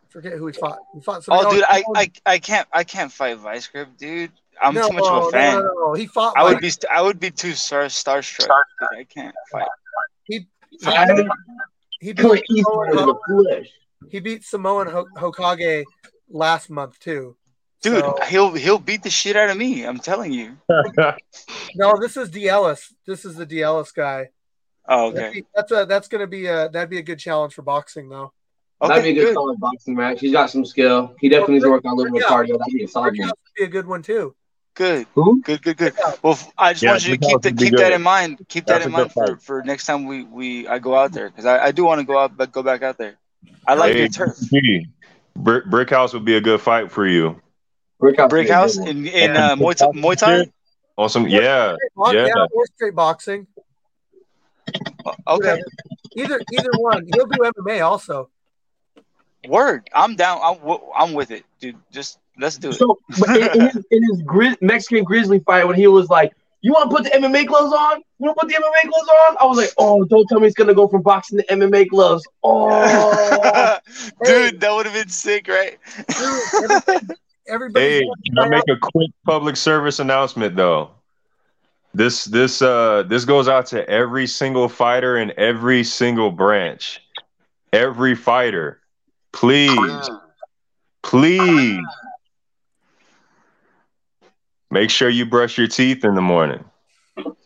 forget who he fought. He fought some. Oh, dude, I, I I can't I can't fight Vice Grip, dude. I'm no, too much of a fan. No, no, no. He fought. I would be st- I would be too star starstruck. Dude, I can't fight. He, I don't he beat Eastwood in Samoan, he beat Samoan Ho- Hokage last month too. Dude, So- he'll he'll beat the shit out of me. I'm telling you. No, this is D Ellis. This is the D Ellis guy. Oh, okay. be- That's a that's gonna be a that'd be a good challenge for boxing though. Okay, That'd be a good, good. solid boxing match. He's got some skill. He definitely needs to work on a little bit of Yeah. cardio. That'd be a solid Brickhouse be a good one too. Good. Who? Good, good, good. Well, I just Yeah, want you to keep that would be keep that in mind. Keep that in mind for, for next time we we I go out there because I, I do want to go out but go back out there. I like Hey, your turf. Brick, Brick House would be a good fight for you. Brickhouse. Brick would be a house good one. in in Yeah. uh, Muay, Thai- Muay Thai. On some, yeah, Bo- Yeah. yeah, or straight boxing. Okay, Either either one. He'll do MMA also. word. I'm down. I'm w- I'm with it, dude. Just let's do it. So but in, in his, in his gri- Mexican Grizzly fight, when he was like, "You want to put the MMA gloves on? You want to put the MMA gloves on?" I was like, "Oh, don't tell me he's gonna go from boxing to MMA gloves." Oh, dude, that would have been sick, right? Dude, everybody, everybody Hey, can I make a quick public service announcement though? This this uh this goes out to every single fighter in every single branch. Every fighter. Please. Please. Make sure you brush your teeth in the morning.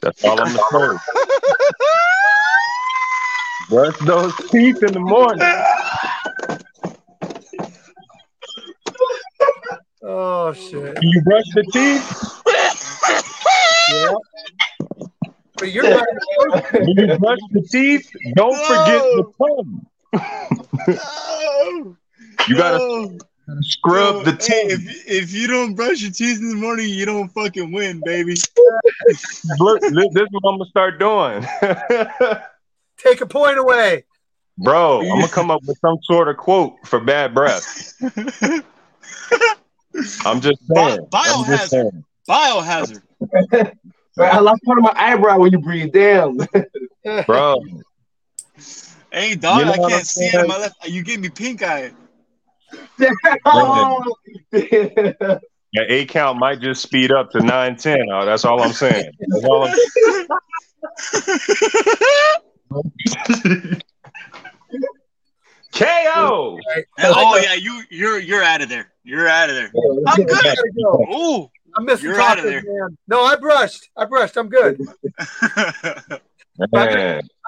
That's all I'm gonna say. Brush those teeth in the morning. Oh shit. Can you brush the teeth? Yeah. But you're right. When you brush the teeth, don't forget the tongue. You gotta scrub the Hey, teeth. if, if you don't brush your teeth in the morning, you don't fucking win, baby. Look, this this is what I'm gonna start doing. Take a point away. Bro, I'm gonna come up with some sort of quote for bad breath. I'm just saying. I'm just saying. Biohazard. I lost part of my eyebrow when you breathe. Damn. Bro, Hey, dog, You know I can't I'm see it saying? on my left. You give me pink eye. oh. the A count might just speed up to 910. Oh, uh, that's all I'm saying. That's all I'm KO. oh yeah, you you're you're out of there. You're out of there. I'm good. Go. Ooh. I'm missing You're outta tacos, there. man. No, I brushed. I brushed. I'm good. Man.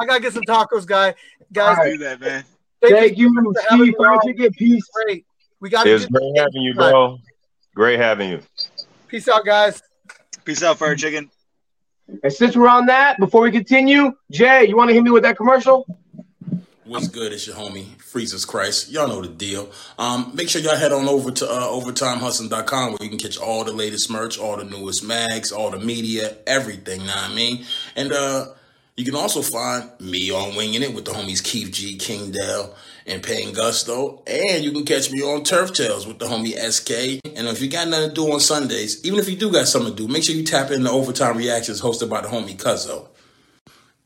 I gotta get some tacos, guy. Guys, All right. Do that, man. Thank you, for having Steve. me Fried on. chicken. Peace. Great. We gotta It was get great having you, bro. Great having you. Peace out, guys. Peace out, fire chicken. And since we're on that, before we continue, Jay, you want to hit me with that commercial? What's good? It's your homie, Freezes Christ. Y'all know the deal. Um, make sure y'all head on over to uh, overtimehustling.com where you can catch all the latest merch, all the newest mags, all the media, everything, know what I mean? And uh, you can also find me on Winging It with the homies Keith G, King Dale, and Payne Gusto. And you can catch me on Turf Tales with the homie SK. And if you got nothing to do on Sundays, even if you do got something to do, make sure you tap into the Overtime Reactions hosted by the homie Cuzzo.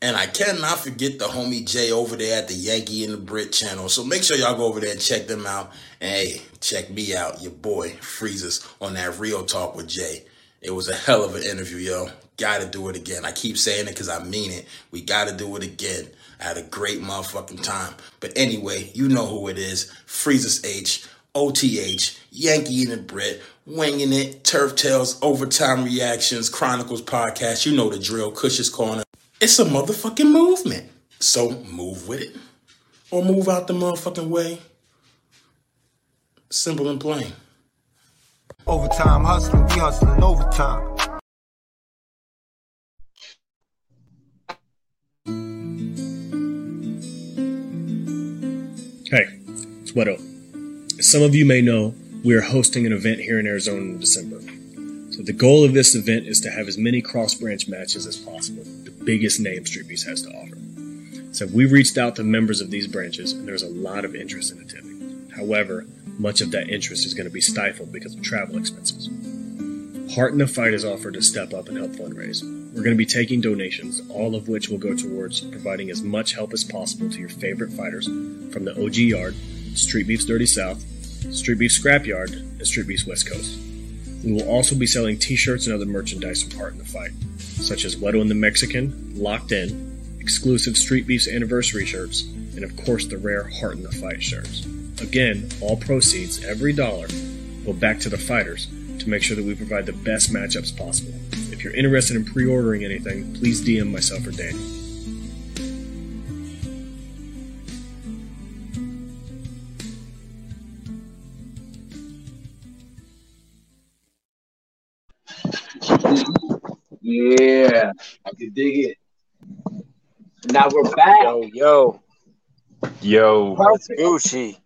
And I cannot forget the homie Jay over there at the Yankee and the Brit channel. So make sure y'all go over there and check them out. And hey, check me out, your boy Freezes, on that Real Talk with Jay. It was a hell of an interview, yo. got to do it again. I keep saying it because I mean it. We got to do it again. I had a great motherfucking time. But anyway, you know who it is. Freezes H, OTH, Yankee and the Brit, Winging It, Turf Tales, Overtime Reactions, Chronicles Podcast. You know the drill, Cush's Corner. It's a motherfucking movement. So move with it or move out the motherfucking way. Simple and plain. Overtime hustling, we hustling overtime. Hey, it's Wedo. As some of you may know, we are hosting an event here in Arizona in December. So the goal of this event is to have as many cross branch matches as possible, the biggest name Street Beefs has to offer. So we reached out to members of these branches and there's a lot of interest in attending. However, much of that interest is going to be stifled because of travel expenses. Heart in the Fight is offered to step up and help fundraise. We're going to be taking donations, all of which will go towards providing as much help as possible to your favorite fighters from the OG Yard, Street Beef's Dirty South, Street Beef Scrapyard, and Street Beef's West Coast. We will also be selling t shirts and other merchandise from Heart in the Fight, such as Wedo and the Mexican, Locked In, exclusive Street Beef's anniversary shirts, and of course the rare Heart in the Fight shirts. Again, all proceeds, every dollar, go back to the fighters to make sure that we provide the best matchups possible. If you're interested in pre ordering anything, please DM myself or Danny. Yeah, I can dig it. Now we're back. Yo, yo, Yo, Perfect. Gucci.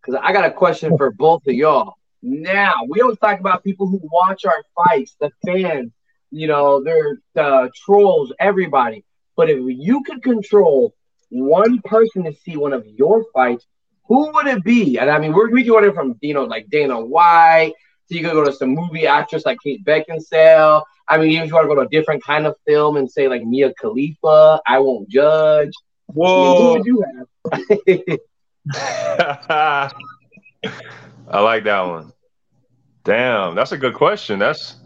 Because I got a question for both of y'all. Now, we always talk about people who watch our fights, the fans, you know, they're the trolls, everybody. But if you could control one person to see one of your fights, who would it be? And I mean, we're, we can order from, you know, like Dana White. So you could go to some movie actress like Kate Beckinsale. I mean, even if you want to go to a different kind of film and say like Mia Khalifa, I won't judge. I mean, who whoa! would you have? I like that one. Damn, that's a good question. That's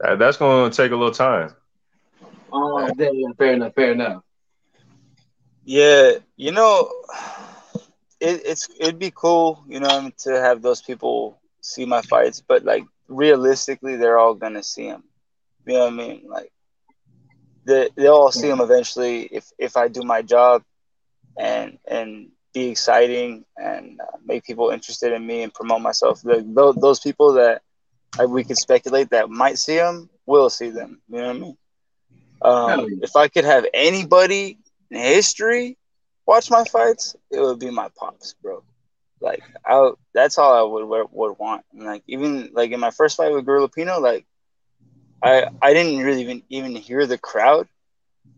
that, that's going to take a little time. oh, yeah, fair enough, fair enough. Yeah, you know, it, it's it'd be cool, you know, to have those people see my fights, but like realistically, they're all gonna see them. You know what I mean? Like they they'll all see them eventually if if I do my job and and be exciting and uh, make people interested in me and promote myself. Like those, those people that like, we could speculate that might see them will see them. You know what I mean? Um, if I could have anybody in history watch my fights, it would be my pops, bro. Like I, that's all I would would want. And like even like in my first fight with Gorilla Pino, like I I didn't really even even hear the crowd.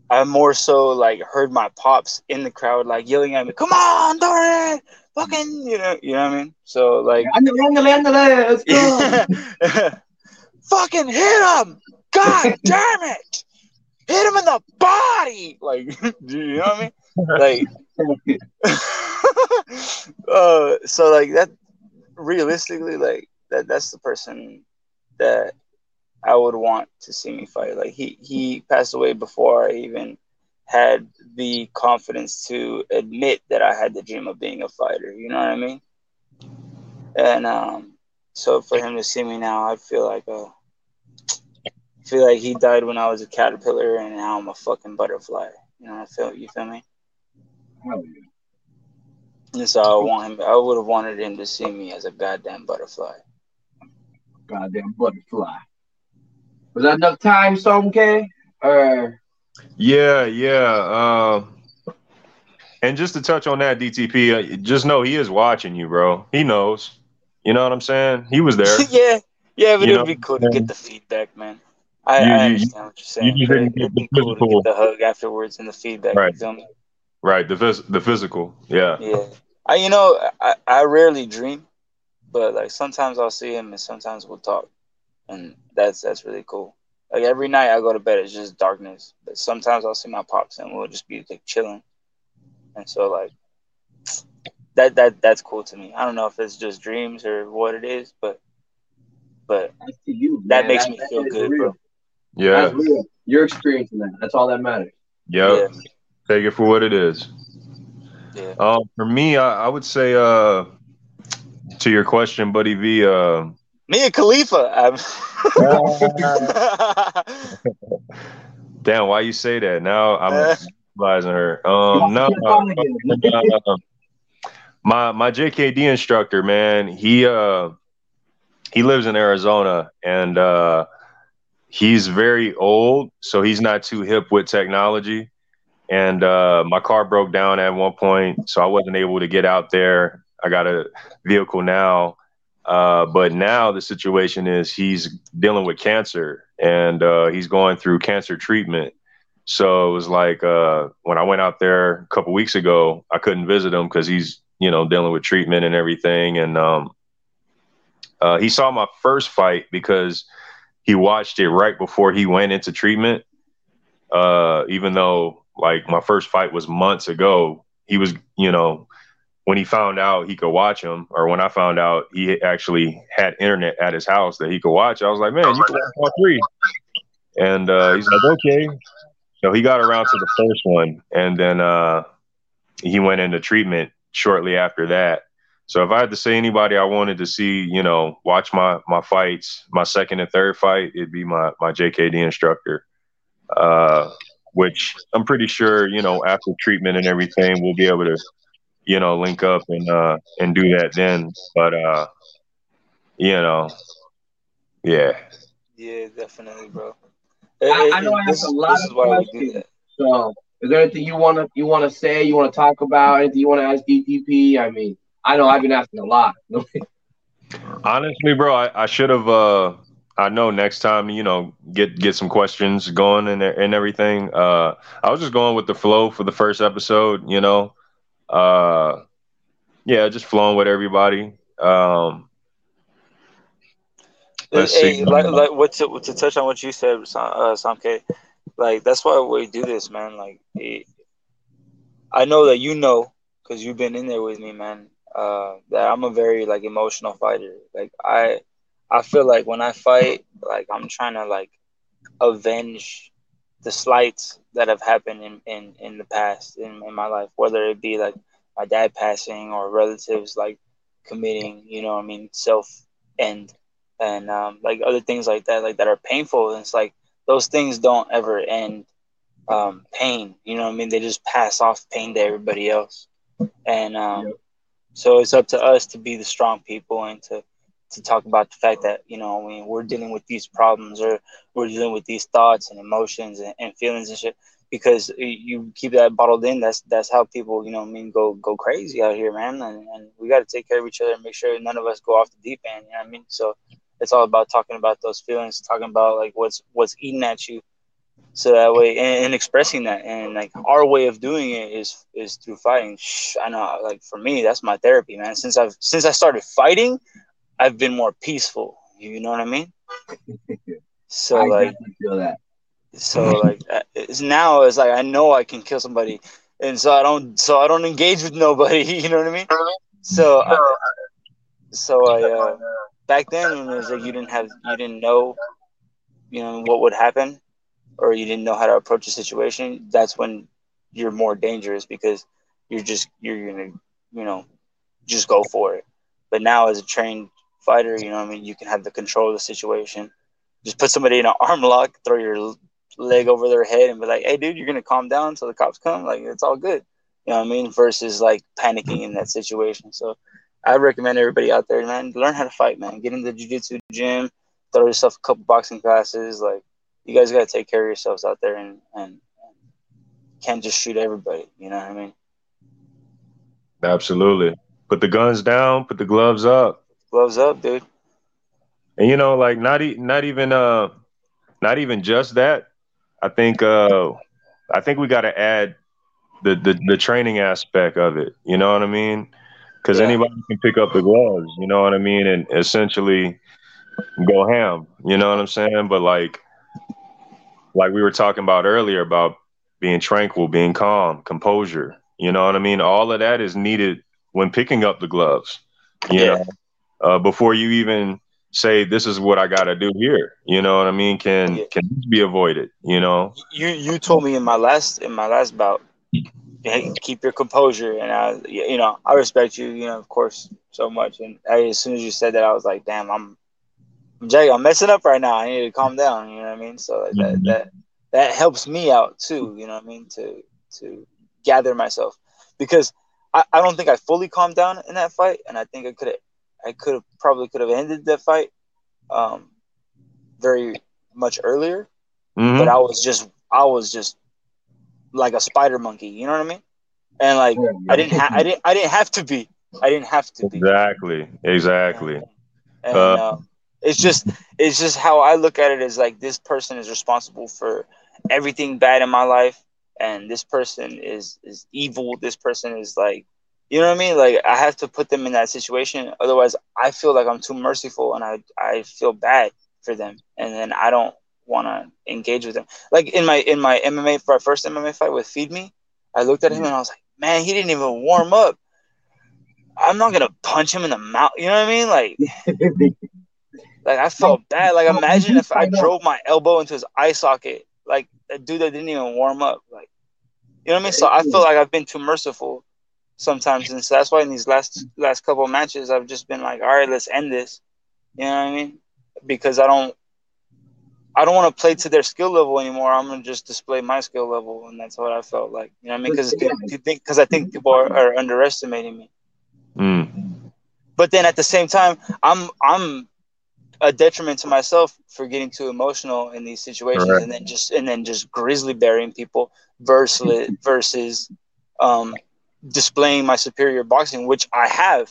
I more so like heard my pops in the crowd like yelling at me, "Come on, Dorian! Fucking, you know, you know what I mean." So like, Ándale, ándale, ándale, let's go. fucking hit him! God damn it! Hit him in the body! Like, do you know what I mean? Like, uh, so like that. Realistically, like that. That's the person that I would want to see me fight. Like he he passed away before I even had the confidence to admit that I had the dream of being a fighter. You know what I mean? And um, so for him to see me now, I feel like uh, I feel like he died when I was a caterpillar, and now I'm a fucking butterfly. You know, I feel you feel me? Hell yeah. And so I want him. I would have wanted him to see me as a goddamn butterfly. Goddamn butterfly. Was that enough time, Sam K? Or Yeah, yeah. Um, and just to touch on that, DTP, uh, just know he is watching you, bro. He knows. You know what I'm saying? He was there. yeah, yeah, but You it'd be cool to get the feedback, man. I, You- I you- understand what you're saying. you but didn't get it'd be the cool to get the hug afterwards and the feedback. Right. You feel me? right, the phys- the physical. Yeah. Yeah. I, you know, I, I rarely dream, but like sometimes I'll see him and sometimes we'll talk, and that's that's really cool. Like every night I go to bed, it's just darkness, but sometimes I'll see my pops and we'll just be like chilling, and so like that that that's cool to me. I don't know if it's just dreams or what it is, but but you. that makes That- me that feel good, real. bro. Yeah. That's real. You're experiencing that. That's all that matters. Yep. Take it for what it is. Yeah. Um, for me, I, I would say uh, to your question, Buddy V. Uh, Mia Khalifa. Damn, why you say that? Now I'm advising her. Um, no, uh, my my JKD instructor, man, he uh he lives in Arizona and uh he's very old, so he's not too hip with technology. And uh my car broke down at one point, so I wasn't able to get out there. I got a vehicle now. Uh, but now the situation is he's dealing with cancer and uh, he's going through cancer treatment. So it was like uh, when I went out there a couple weeks ago, I couldn't visit him because he's you know dealing with treatment and everything. And um, uh, he saw my first fight because he watched it right before he went into treatment. Uh, even though like my first fight was months ago, he was you know when he found out he could watch him, or when I found out he actually had internet at his house that he could watch, I was like, man, you can watch all three. And uh, he's like, okay. So he got around to the first one, and then uh, he went into treatment shortly after that. So if I had to say anybody I wanted to see, you know, watch my my fights, my second and third fight, it'd be my my JKD instructor. Uh, which I'm pretty sure, you know, after treatment and everything, we'll be able to you know, link up and uh and do that then. But uh you know, yeah. yeah, definitely, bro. I, I know I This asked a is- lot this of why we do questions. that. So, is there anything you wanna you wanna say? You wanna talk about? Anything you wanna ask DTP? I mean, I know I've been asking a lot. Honestly, bro, I, I should have uh I know next time, you know, get get some questions going and and everything. Uh I was just going with the flow for the first episode, you know. Uh yeah, just flowing with everybody. Um Let's hey, see. like, like what to, to touch on what you said, Sam- uh, Sam K, like that's why we do this, man. Like, it, I know that you know because you've been in there with me, man. Uh, that I'm a very like emotional fighter. Like I, I feel like when I fight, like I'm trying to like avenge the slights that have happened in in, in the past in, in my life, whether it be like my dad passing or relatives like committing, you know, I mean, self end and um, like other things like that, like that are painful. And it's like those things don't ever end um, pain. You know what I mean? They just pass off pain to everybody else. And um, so it's up to us to be the strong people and to to talk about the fact that you know I mean we're dealing with these problems or we're dealing with these thoughts and emotions and, and feelings and shit because you keep that bottled in that's that's how people you know I mean go go crazy out here man. And, and we got to take care of each other and make sure none of us go off the deep end you know what I mean? So it's all about talking about those feelings talking about like what's what's eating at you. So that way and, and expressing that and like our way of doing it is is through fighting. Shh, i know like for me that's my therapy man. Since i've since i started fighting i've been more peaceful you know what i mean? So I like feel that. so like it's now it's like i know i can kill somebody and so i don't so i don't engage with nobody you know what i mean? So I, so i uh back then it was like you didn't have you didn't know you know what would happen or you didn't know how to approach a situation that's when you're more dangerous because you're just you're gonna you know just go for it. But now as a trained fighter you know i mean you can have the control of the situation just put somebody in an arm lock throw your leg over their head and be like hey dude you're gonna calm down until the cops come like it's all good you know what i mean versus like panicking in that situation so I recommend everybody out there, man, learn how to fight, man. Get in the jiu-jitsu gym, throw yourself a couple boxing classes. Like, you guys got to take care of yourselves out there and, and can't just shoot everybody. You know what I mean? Absolutely. Put the guns down, put the gloves up. Gloves up, dude. And you know, like not e- not even uh not even just that. I think uh I think we got to add the, the the training aspect of it. You know what I mean? Because anybody can pick up the gloves. You know what I mean? And essentially go ham. You know what I'm saying? But like like we were talking about earlier about being tranquil, being calm, composure. You know what I mean? All of that is needed when picking up the gloves. You know, uh, before you even say this is what I got to do here. You know what I mean? Can Yeah. can this be avoided? You know? You you told me in my last in my last bout, hey, keep your composure, and I you know I respect you, you know, of course, so much. And I, as soon as you said that, I was like, damn, I'm I'm Jay, I'm messing up right now. I need to calm down. You know what I mean? So like, that Mhm. that that helps me out too. You know what I mean? To to gather myself because I, I don't think I fully calmed down in that fight, and I think I could have I could have probably could have ended that fight um very much earlier Mhm. but I was just I was just like a spider monkey, you know what I mean? And like I didn't ha- I didn't I didn't have to be. I didn't have to be. Exactly. Exactly. And Uh, um, it's just it's just how I look at it is like this person is responsible for everything bad in my life and this person is is evil. This person is like you know what I mean? Like I have to put them in that situation. Otherwise I feel like I'm too merciful and I I feel bad for them. And then I don't want to engage with them. Like in my in my MMA for our first MMA fight with Feed Me, I looked at him and I was like, man, he didn't even warm up. I'm not gonna punch him in the mouth. You know what I mean? Like, like I felt bad. Like imagine if I drove my elbow into his eye socket. Like a dude that didn't even warm up. Like, you know what I mean? So I feel like I've been too merciful sometimes, and so that's why in these last last couple of matches I've just been like, all right, let's end this. You know what I mean? Because I don't. I don't want to play to their skill level anymore. I'm gonna just display my skill level, and that's what I felt like. You know what I mean? Because because I think people are, are underestimating me. Mm. But then at the same time, I'm I'm a detriment to myself for getting too emotional in these situations, Correct. and then just and then just grizzly bearing people versus versus um, displaying my superior boxing, which I have.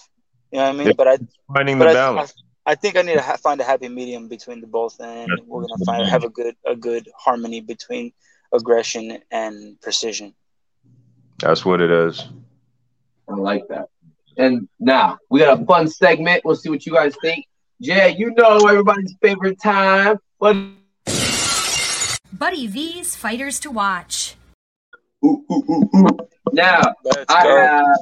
You know what I mean? Yeah. But I Finding but the I, balance. I, I think I need to ha- find a happy medium between the both, and That's we're gonna find have a good a good harmony between aggression and precision. That's what it is. I like that. And now we got a fun segment. We'll see what you guys think. Jay, you know everybody's favorite time. What? Buddy V's Fighters to Watch. Now Let's I go. have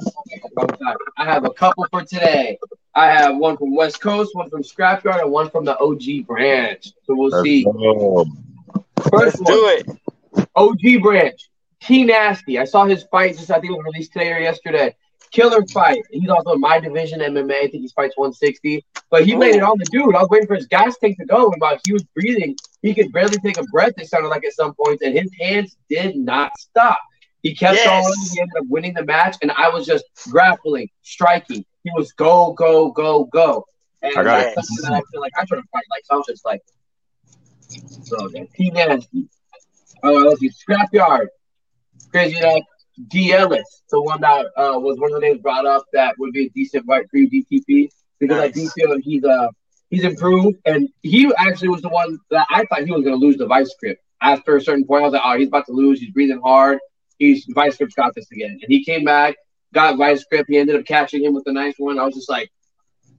I'm sorry. I have a couple for today. I have one from West Coast, one from Scrapyard, and one from the OG branch. So we'll Let's see. go. First Let's do it. OG branch. T Nasty. I saw his fight just I think it was released today or yesterday. Killer fight. He's also in my division MMA. I think he fights 160. But he made it on the dude. I was waiting for his gas tank to go, and while he was breathing, he could barely take a breath. It sounded like at some points, and his hands did not stop. He kept Yes. going. He ended up winning the match, and I was just grappling, striking. He was go, go, go, go. And I got it. something I feel like I try to fight like. So I was just like, so okay. T Nasty. Oh, let's see. Scrapyard. Crazy enough. D. Ellis, the one that uh, was one of the names brought up that would be a decent fight for you, DTP, because I do feel like he's uh he's improved, and he actually was the one that I thought he was going to lose the vice grip. After a certain point, I was like, oh, he's about to lose. He's breathing hard. He's vice grip's got this again, and he came back, got vice grip. He ended up catching him with a nice one. I was just like,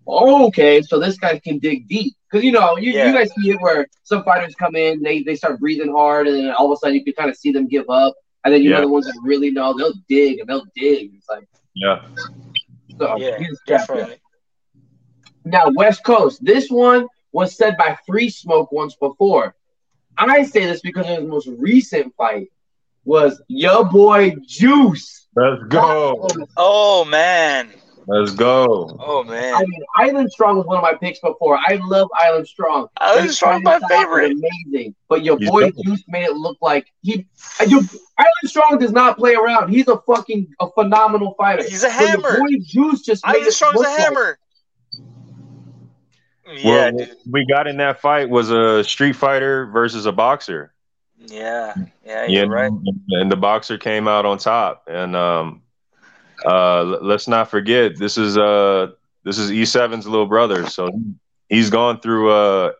oh, okay, so this guy can dig deep. Because you know, you, Yeah. you guys see it where some fighters come in, they they start breathing hard, and then all of a sudden you can kind of see them give up. And then you Yeah. know the ones that really know, they'll dig and they'll dig. It's like Yeah. so Yeah, he's definitely. Now West Coast, this one was said by Free Smoke once before. I say this because of his most recent fight was your boy Juice. Let's go. Oh man. Let's go. Oh man. I mean, Island Strong was one of my picks before. I love Island Strong. Island His Strong's fighting my favorite. Amazing, but your He's boy dope. Juice made it look like he. You, Island Strong does not play around. He's a fucking a phenomenal fighter. He's a But your hammer. boy Juice just made Island it Strong's look a like- hammer. Yeah, What dude. we got in that fight was a street fighter versus a boxer. Yeah, yeah, Yeah, you're right. and the boxer came out on top. And um, uh, let's not forget this is uh this is E7's little brother, so he's gone through uh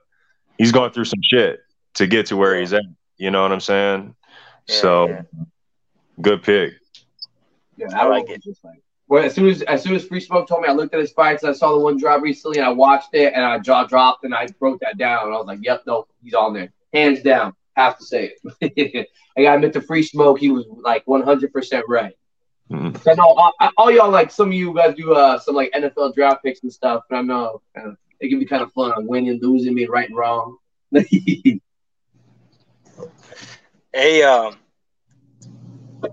he's gone through some shit to get to where he's at. You know what I'm saying? Yeah, so yeah. good pick. Yeah, I like it. Just like, well, as soon as as soon as Free Smoke told me, I looked at his fights. I saw the one drop recently, and I watched it, and I jaw dropped, and I broke that down. And I was like, "Yep, no, he's on there, hands down." Have to say it. I got admit to Free Smoke. He was like 100 percent right. Mhm. So I know all, all y'all like some of you guys do uh some like NFL draft picks and stuff, but I know uh, It can be kind of fun on winning, losing, being right and wrong. Hey, um,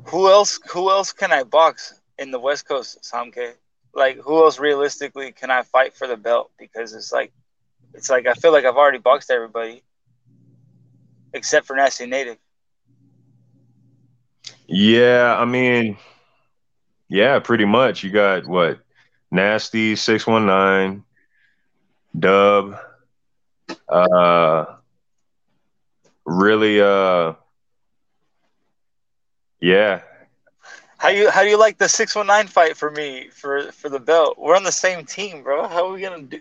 who else? Who else can I box in the West Coast, Sam K? Like, who else realistically can I fight for the belt? Because it's like, it's like I feel like I've already boxed everybody, except for Nasty Native. Yeah, I mean, yeah, pretty much. You got what? Nasty six one nine, Dub. Uh, really. Uh, yeah. How you how do you like the six one nine fight for me for for the belt? We're on the same team, bro. How are we gonna do?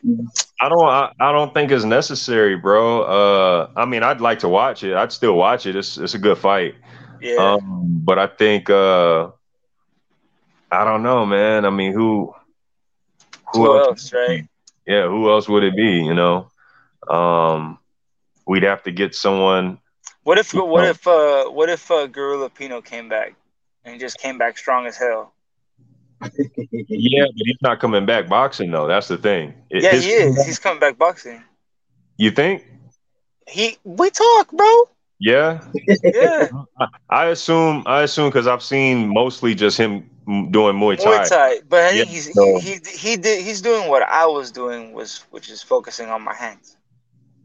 I don't. I, I don't think it's necessary, bro. Uh, I mean, I'd like to watch it. I'd still watch it. It's it's a good fight. Yeah. Um, but I think uh, I don't know, man. I mean, who Who else, right? Yeah, who else would it be? You know, um, we'd have to get someone. What if what if uh what if uh, Gorilla Pino came back and he just came back strong as hell? Yeah, but he's not coming back boxing though. That's the thing. It- Yeah, his- he is. He's coming back boxing. You think? He we talk, bro. Yeah. Yeah. I- I assume. I assume because I've seen mostly just him doing Muay Thai. Muay Thai, but Yeah, he's so- he, he he did he's doing what I was doing was which is focusing on my hands,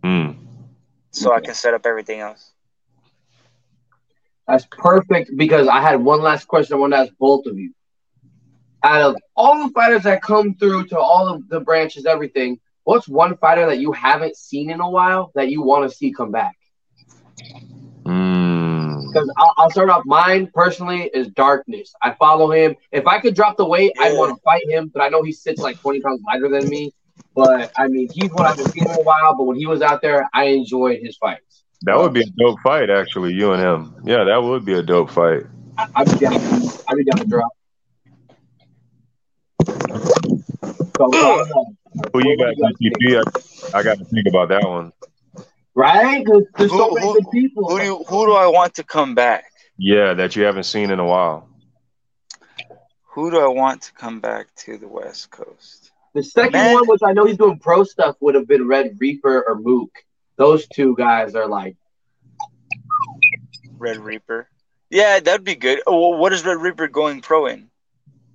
Hmm. so I can set up everything else. That's perfect because I had one last question I want to ask both of you. Out of all the fighters that come through to all of the branches, everything, what's one fighter that you haven't seen in a while that you want to see come back? Mm. Because I'll, I'll start off. Mine personally is Darkness. I follow him. If I could drop the weight, I'd want to fight him, but I know he sits like 20 pounds lighter than me. But I mean, he's what I've been seeing in a while. But when he was out there, I enjoyed his fights. That would be a dope fight, actually. You and him. Yeah, that would be a dope fight. I, I'd be down. I'd be down to drop. So, uh, Who you got, DTP? I, I got to think about that one. Right? there's so Who- many who- good people. Who do you, who do I want to come back? Yeah, that you haven't seen in a while. Who do I want to come back to the West Coast? The second Man. one, which I know he's doing pro stuff, would have been Red Reaper or Mook. Those two guys are like, Red Reaper. Yeah, that'd be good. Oh, what is Red Reaper going pro in?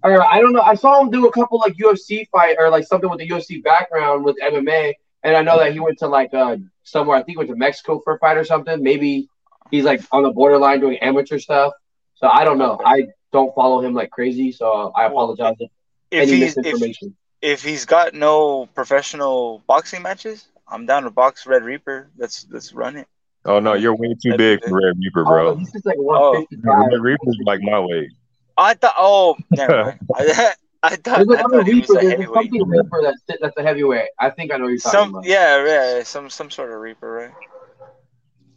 or I don't know. I saw him do a couple like UFC fight or like something with the UFC background with MMA, and I know that he went to like uh somewhere. I think he went to Mexico for a fight or something. Maybe he's like on the borderline doing amateur stuff. So I don't know. I don't follow him like crazy, so I apologize if If any he's if, if he's got no professional boxing matches, I'm down to box Red Reaper. Let's let's run it. Oh no, you're way too big for Red Reaper, Oh, bro. he's just like Oh, Red Reaper's like my weight. I thought. Oh, never mind. I, I thought, There's I thought he was Reaper. a There's heavyweight. something Reaper that's that's a heavyweight. I think I know you're talking Some about. yeah, yeah, some some sort of Reaper, right?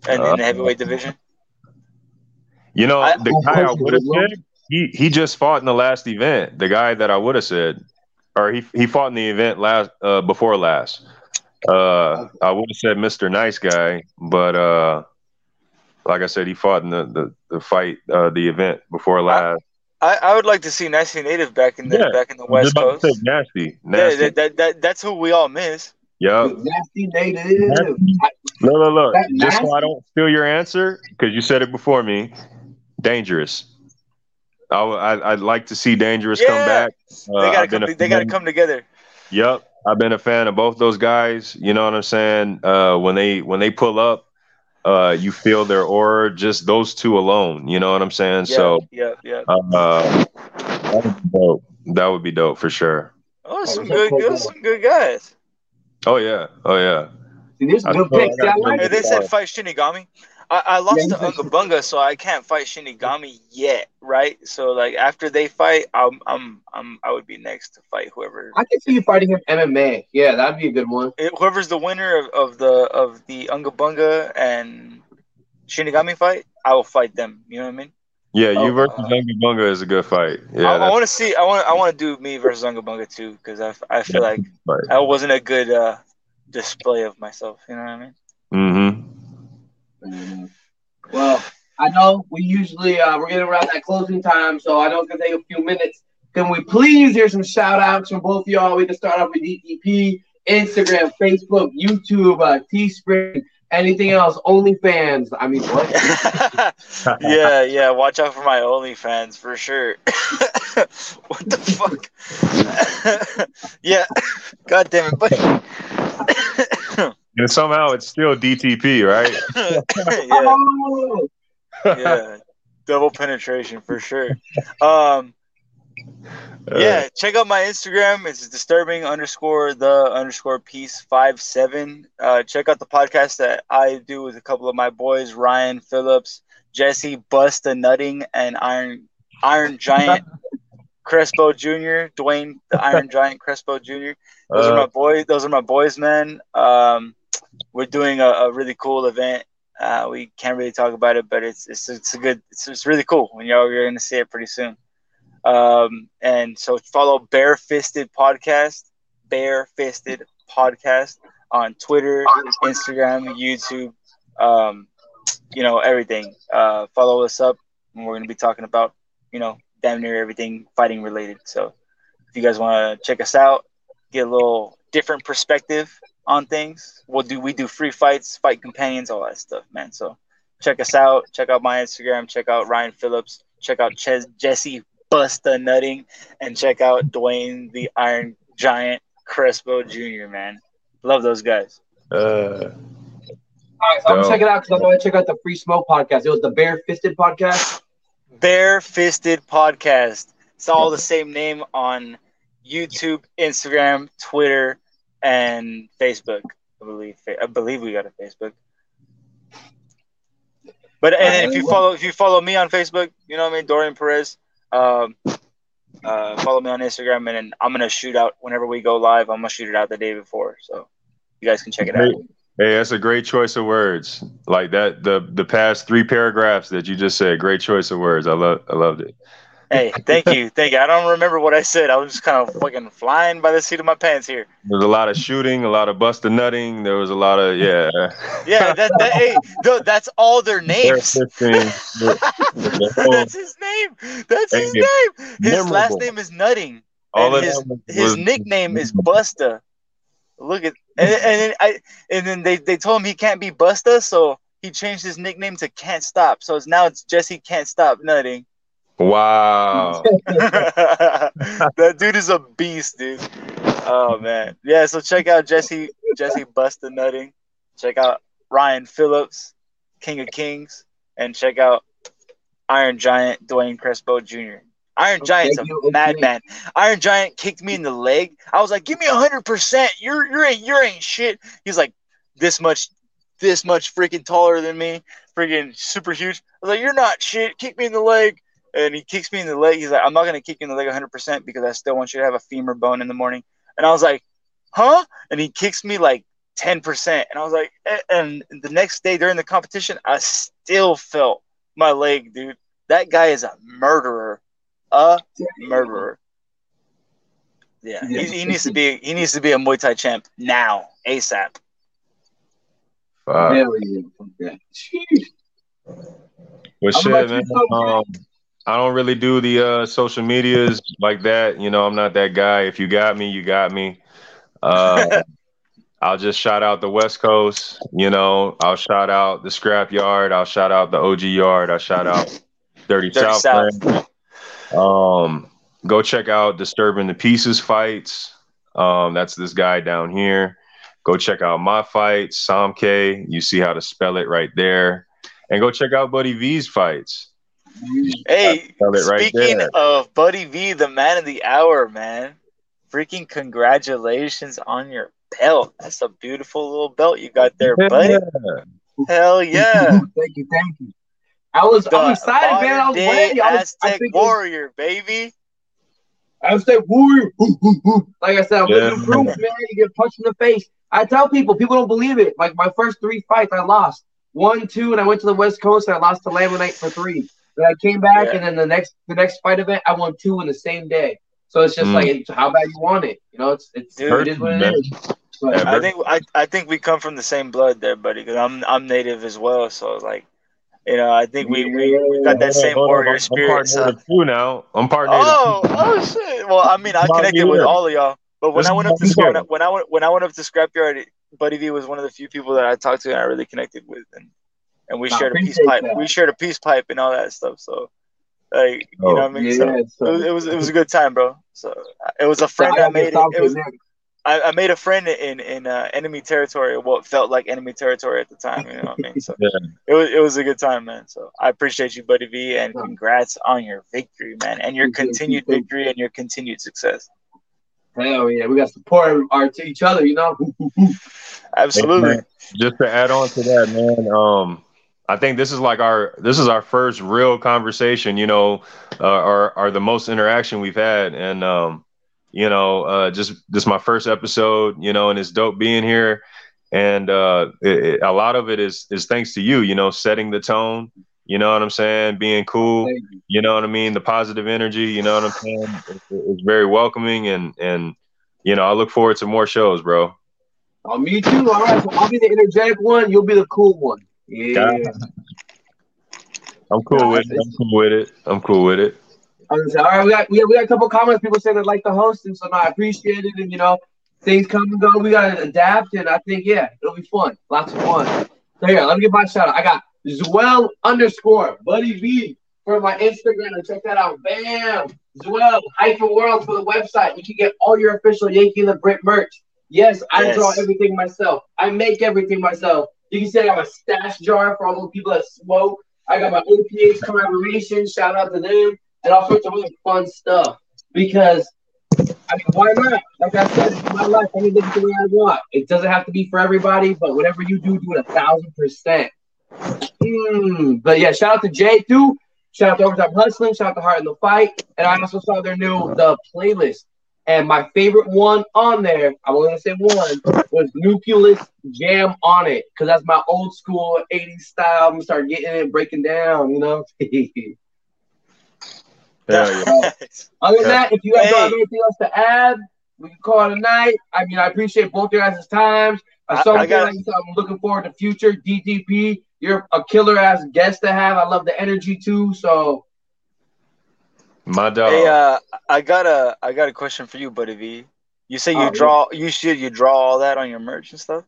And in the heavyweight division. You know, I- the guy I would have said, he he just fought in the last event. The guy that I would have said, or he he fought in the event last uh, before last. Uh, I would have said Mr. Nice Guy, but uh, like I said, he fought in the the, the fight, uh, the event before last. I, I would like to see Nasty Native back in the Yeah, back in the West Coast. say nasty, Yeah, that, that, that that's who we all miss. Yep. Nasty native. Look, look, look. That Just so I don't steal your answer, because you said it before me. Dangerous. I, w- I, would like to see Dangerous come back. Uh, They gotta I've been come. a They gotta come together. Yep, I've been a fan of both those guys. You know what I'm saying? Uh, when they when they pull up, uh, you feel their aura. Just those two alone. You know what I'm saying? Yeah, So, yeah, yeah. uh, that would be dope. That would be dope for sure. Oh, some good, good, some good guys. Oh yeah, oh yeah. See, there's I good feel picks. like I I like got Hey, they said fight Shinigami. I, I lost Yeah, to he said Unga Bunga, so I can't fight Shinigami yet, right? So like after they fight, I'm I'm I'm I would be next to fight whoever I can see you fighting him MMA. Yeah, that'd be a good one. eh, whoever's the winner of, of the of the Unga Bunga and Shinigami fight. I will fight them. You know what I mean? Yeah, you Oh, versus uh, Unga Bunga is a good fight. Yeah, I, I want to see. I want I want to do me versus Unga Bunga too because I, I feel like a good fight. that wasn't a good uh, display of myself. You know what I mean? Mm-hmm. Well, I know we usually uh, we're getting around that closing time, so I know it's gonna take a few minutes. Can we please hear some shout outs from both of y'all? We can start off with DTP, Instagram, Facebook, YouTube, uh, Teespring, anything else, OnlyFans. I mean, what? yeah, yeah. Watch out for my OnlyFans for sure. what the fuck? yeah. God damn it, buddy. And somehow it's still DTP, right? yeah. Yeah. Double penetration for sure. Um yeah, check out my Instagram. It's disturbing underscore the underscore piece five seven. Uh, check out the podcast that I do with a couple of my boys, Ryan Phillips, Jesse Busta Nutting, and Iron Iron Giant Crespo Jr. Dwayne the Iron Giant Crespo Jr. Those are Uh, my boys. Those are my boys, man. Um, we're doing a, a really cool event. Uh, we can't really talk about it, but it's it's it's a good. It's, it's really cool. When y'all you're gonna see it pretty soon. Um, and so follow Bare Fisted Podcast, Bare Fisted Podcast on Twitter, Instagram, YouTube, um, you know, everything. Uh, follow us up, and we're to be talking about, you know, damn near everything fighting related. So if you guys want to check us out, get a little different perspective on things, we'll do, we do free fights, fight companions, all that stuff, man. So check us out. Check out my Instagram. Check out Ryan Phillips. Check out Ches- Jesse Busta Nutting, and check out Dwayne the Iron Giant Crespo Jr. Man, love those guys. uh, All right, so I'm Dope. gonna check it out because I'm gonna check out the Free Smoke podcast. It was the Bare Fisted podcast. Bare Fisted Podcast. It's all the same name on YouTube, Instagram, Twitter, and Facebook. I believe. I believe we got a Facebook. But and then if you follow if you follow me on Facebook, you know what I mean, Dorian Perez. Um, uh, follow me on Instagram, and then I'm gonna shoot out whenever we go live. I'm gonna shoot it out the day before, so you guys can check it out. Hey, that's a great choice of words. Like that, the the past three paragraphs that you just said, great choice of words. I love, I loved it. Hey, thank you, thank you. I don't remember what I said. I was just kind of fucking flying by the seat of my pants here. There was a lot of shooting, a lot of busta nutting. There was a lot of yeah. Yeah, that, that hey, no, that's all their names. That's his name. That's his name. His last name is Nutting. All and his, his nickname is Busta. Look at and, and then I and then they, they told him he can't be Busta, so he changed his nickname to Can't Stop. So it's now it's Jesse Can't Stop Nutting. Wow. that dude is a beast, dude. Oh man, yeah. So check out Jesse Jesse Busta Nutting. Check out Ryan Phillips, King of Kings, and check out Iron Giant Dwayne Crespo Jr. Iron Giant's a thank you. madman. Iron Giant kicked me in the leg. I was like, "Give me hundred percent. You're you're ain't you're ain't shit." He's like, "This much, this much freaking taller than me, freaking super huge." I was like, "You're not shit. Kick me in the leg." And he kicks me in the leg. He's like, "I'm not gonna kick you in the leg 100 percent because I still want you to have a femur bone in the morning." And I was like, "Huh?" And he kicks me like 10 percent. And I was like, eh, and the next day during the competition, I still felt my leg, dude. That guy is a murderer, a murderer. Yeah, he, he needs to be he needs to be a Muay Thai champ now, ASAP. Wow. Yeah. Fuck that. Jeez. Well, shit, man. Um, I don't really do the uh, social medias like that. You know, I'm not that guy. If you got me, you got me. Uh, I'll just shout out the West Coast. You know, I'll shout out the Scrap Yard. I'll shout out the OG Yard. I'll shout out Dirty, Dirty South. South. Um, go check out Disturbing the Peace's fights. Um, that's this guy down here. Go check out my fight, Sam K. You see how to spell it right there. And go check out Buddy V's fights. Hey, Spell right speaking there. of Buddy V, the man of the hour, man. Freaking congratulations on your belt. That's a beautiful little belt you got there, buddy. Hell yeah. thank you, thank you. I was I'm excited, man. I was Modern-day ready. I was I Aztec think warrior, baby. I was like warrior. Like I said, I'm Yeah. living proof, man. You get punched in the face. I tell people, people don't believe it. Like my first three fights, I lost one, two, and I went to the West Coast and I lost to Laminate for three. Then I came back, Yeah. and then the next the next fight event, I won two in the same day. So it's just Mm. like it's how bad you want it. You know, it's it's Dude. it is what it Man. is. But I think I, I think we come from the same blood there, buddy. Because I'm I'm native as well, so like, you know, I think we we, we got that same Hold on, warrior I'm spirit. part So. native now. I'm part native. Oh, oh shit! Well, I mean, I connected with all of y'all. But when This I went up to what when I, when I went when I went up to Scrapyard, Buddy V was one of the few people that I talked to and I really connected with, and and we I shared a peace pipe. that. We shared a peace pipe and all that stuff. So, like, you Oh. know what I mean? Yeah, so- it, was, it was it was a good time, bro. So it was a friend I I made. It, it was I, I made a friend in in uh, enemy territory, what felt like enemy territory at the time. You know what I mean? So Yeah. it was it was a good time, man. So I appreciate you, Buddy V, and congrats on your victory, man, and your continued victory and your continued success. Hell yeah, we got support our to each other, you know. Absolutely. Hey, just to add on to that, man. Um, I think this is like our this is our first real conversation. You know, uh, or or the most interaction we've had, and um, you know, uh, just this is my first episode. You know, and it's dope being here. And uh, it, it- a lot of it is is thanks to you. You know, setting the tone. You know what I'm saying? Being cool. You. You know what I mean? The positive energy. You know what I'm saying? It- it's very welcoming, and and you know, I look forward to more shows, bro. Oh, me too. All right, so I'll be the energetic one. You'll be the cool one. Yeah. I'm cool with it. I'm cool with it. I'm cool with it. I was say, all right, we got, we got we got a couple comments. People saying they like the host, and so no, I appreciate it. And you know, things come and go. We gotta adapt, and I think yeah, it'll be fun. Lots of fun. So here, let me get my shout out. I got Zwell underscore Buddy V for my Instagram. and Check that out. Bam, Zwell hyphen world for the website. You can get all your official Yankee and the Brit merch. Yes, I Yes. draw everything myself. I make everything myself. You can say I got a stash jar for all those people that smoke. I got my OPH collaboration. Shout out to them and all sorts of other fun stuff. Because I mean, why not? Like I said, it's my life. I can live the way I want. It doesn't have to be for everybody, but whatever you do, do it a thousand percent. Mm, but yeah, shout out to Jay too. Shout out to Overtime Hustling. Shout out to Heart in the Fight. And I also saw their new the playlist. And my favorite one on there, I'm only gonna say one, was Newcleus Jam on it. Cause that's my old school 80s style. I'm gonna start getting it, breaking down, you know. Hell yeah. Other than that, if you guys don't have anything else to add, we can call it a night. I mean, I appreciate both your guys' times. I- I, I got- like I I'm looking forward to future DTP. You're a killer ass guest to have. I love the energy too. So My dog. Hey, uh, I got a I got a question for you, Buddy V. You say you Oh, yeah. draw you should you draw all that on your merch and stuff.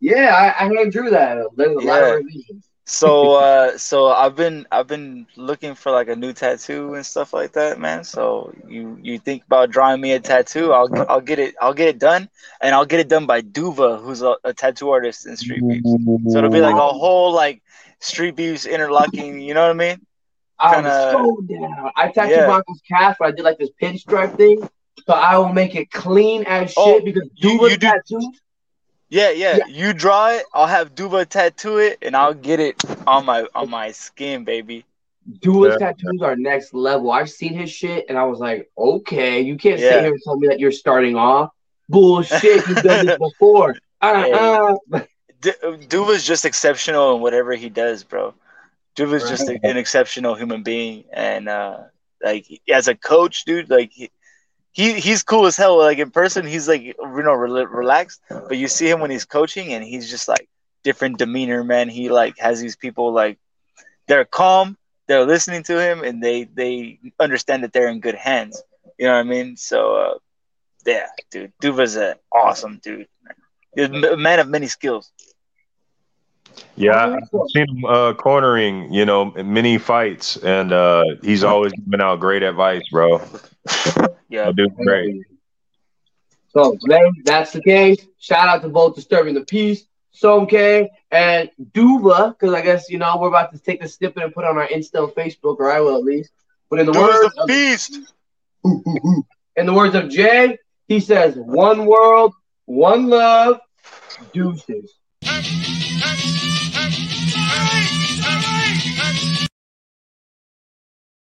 yeah, I, I hand drew that. There's a lot of revisions. So uh so I've been I've been looking for like a new tattoo and stuff like that, man. So you you think about drawing me a tattoo? I'll I'll get it I'll get it done and I'll get it done by Duva, who's a, a tattoo artist in Street Beefs. So it'll be like a whole like Street Beefs interlocking, you know what I mean? I'm Kinda- so down. I tattooed Yeah. Michael's calf, but I did like this pinstripe thing. So I will make it clean as oh, shit Oh, because you- Duva's you do- tattoos. Yeah, yeah, Yeah. You draw it, I'll have Duva tattoo it and I'll get it on my on my skin, baby. Duva's Yeah. tattoos are next level. I've seen his shit and I was like, okay, you can't Yeah. sit here and tell me that you're starting off. Bullshit, you've done this before. Uh-uh. D- Duva's just exceptional in whatever he does, bro. Duva's just Right. an exceptional human being, and uh, like as a coach, dude, like he, he he's cool as hell. Like in person, he's like you know rel- relaxed, but you see him when he's coaching, and he's just like different demeanor, man. He like has these people like they're calm, they're listening to him, and they they understand that they're in good hands. You know what I mean? So uh, yeah, dude, Duva's an awesome dude. He's a man of many skills. Yeah, I've seen him uh, cornering, you know, many fights, and uh, he's always giving out great advice, bro. Yeah. That dude's great. So, man, that's the case. Shout out to both Disturbing the Peace, Sam K, and Duva, because I guess, you know, we're about to take the snippet and put it on our Insta and Facebook, or I will at least. But in the Duva's words the of, beast. in the words of Jay, he says, one world, one love, deuces.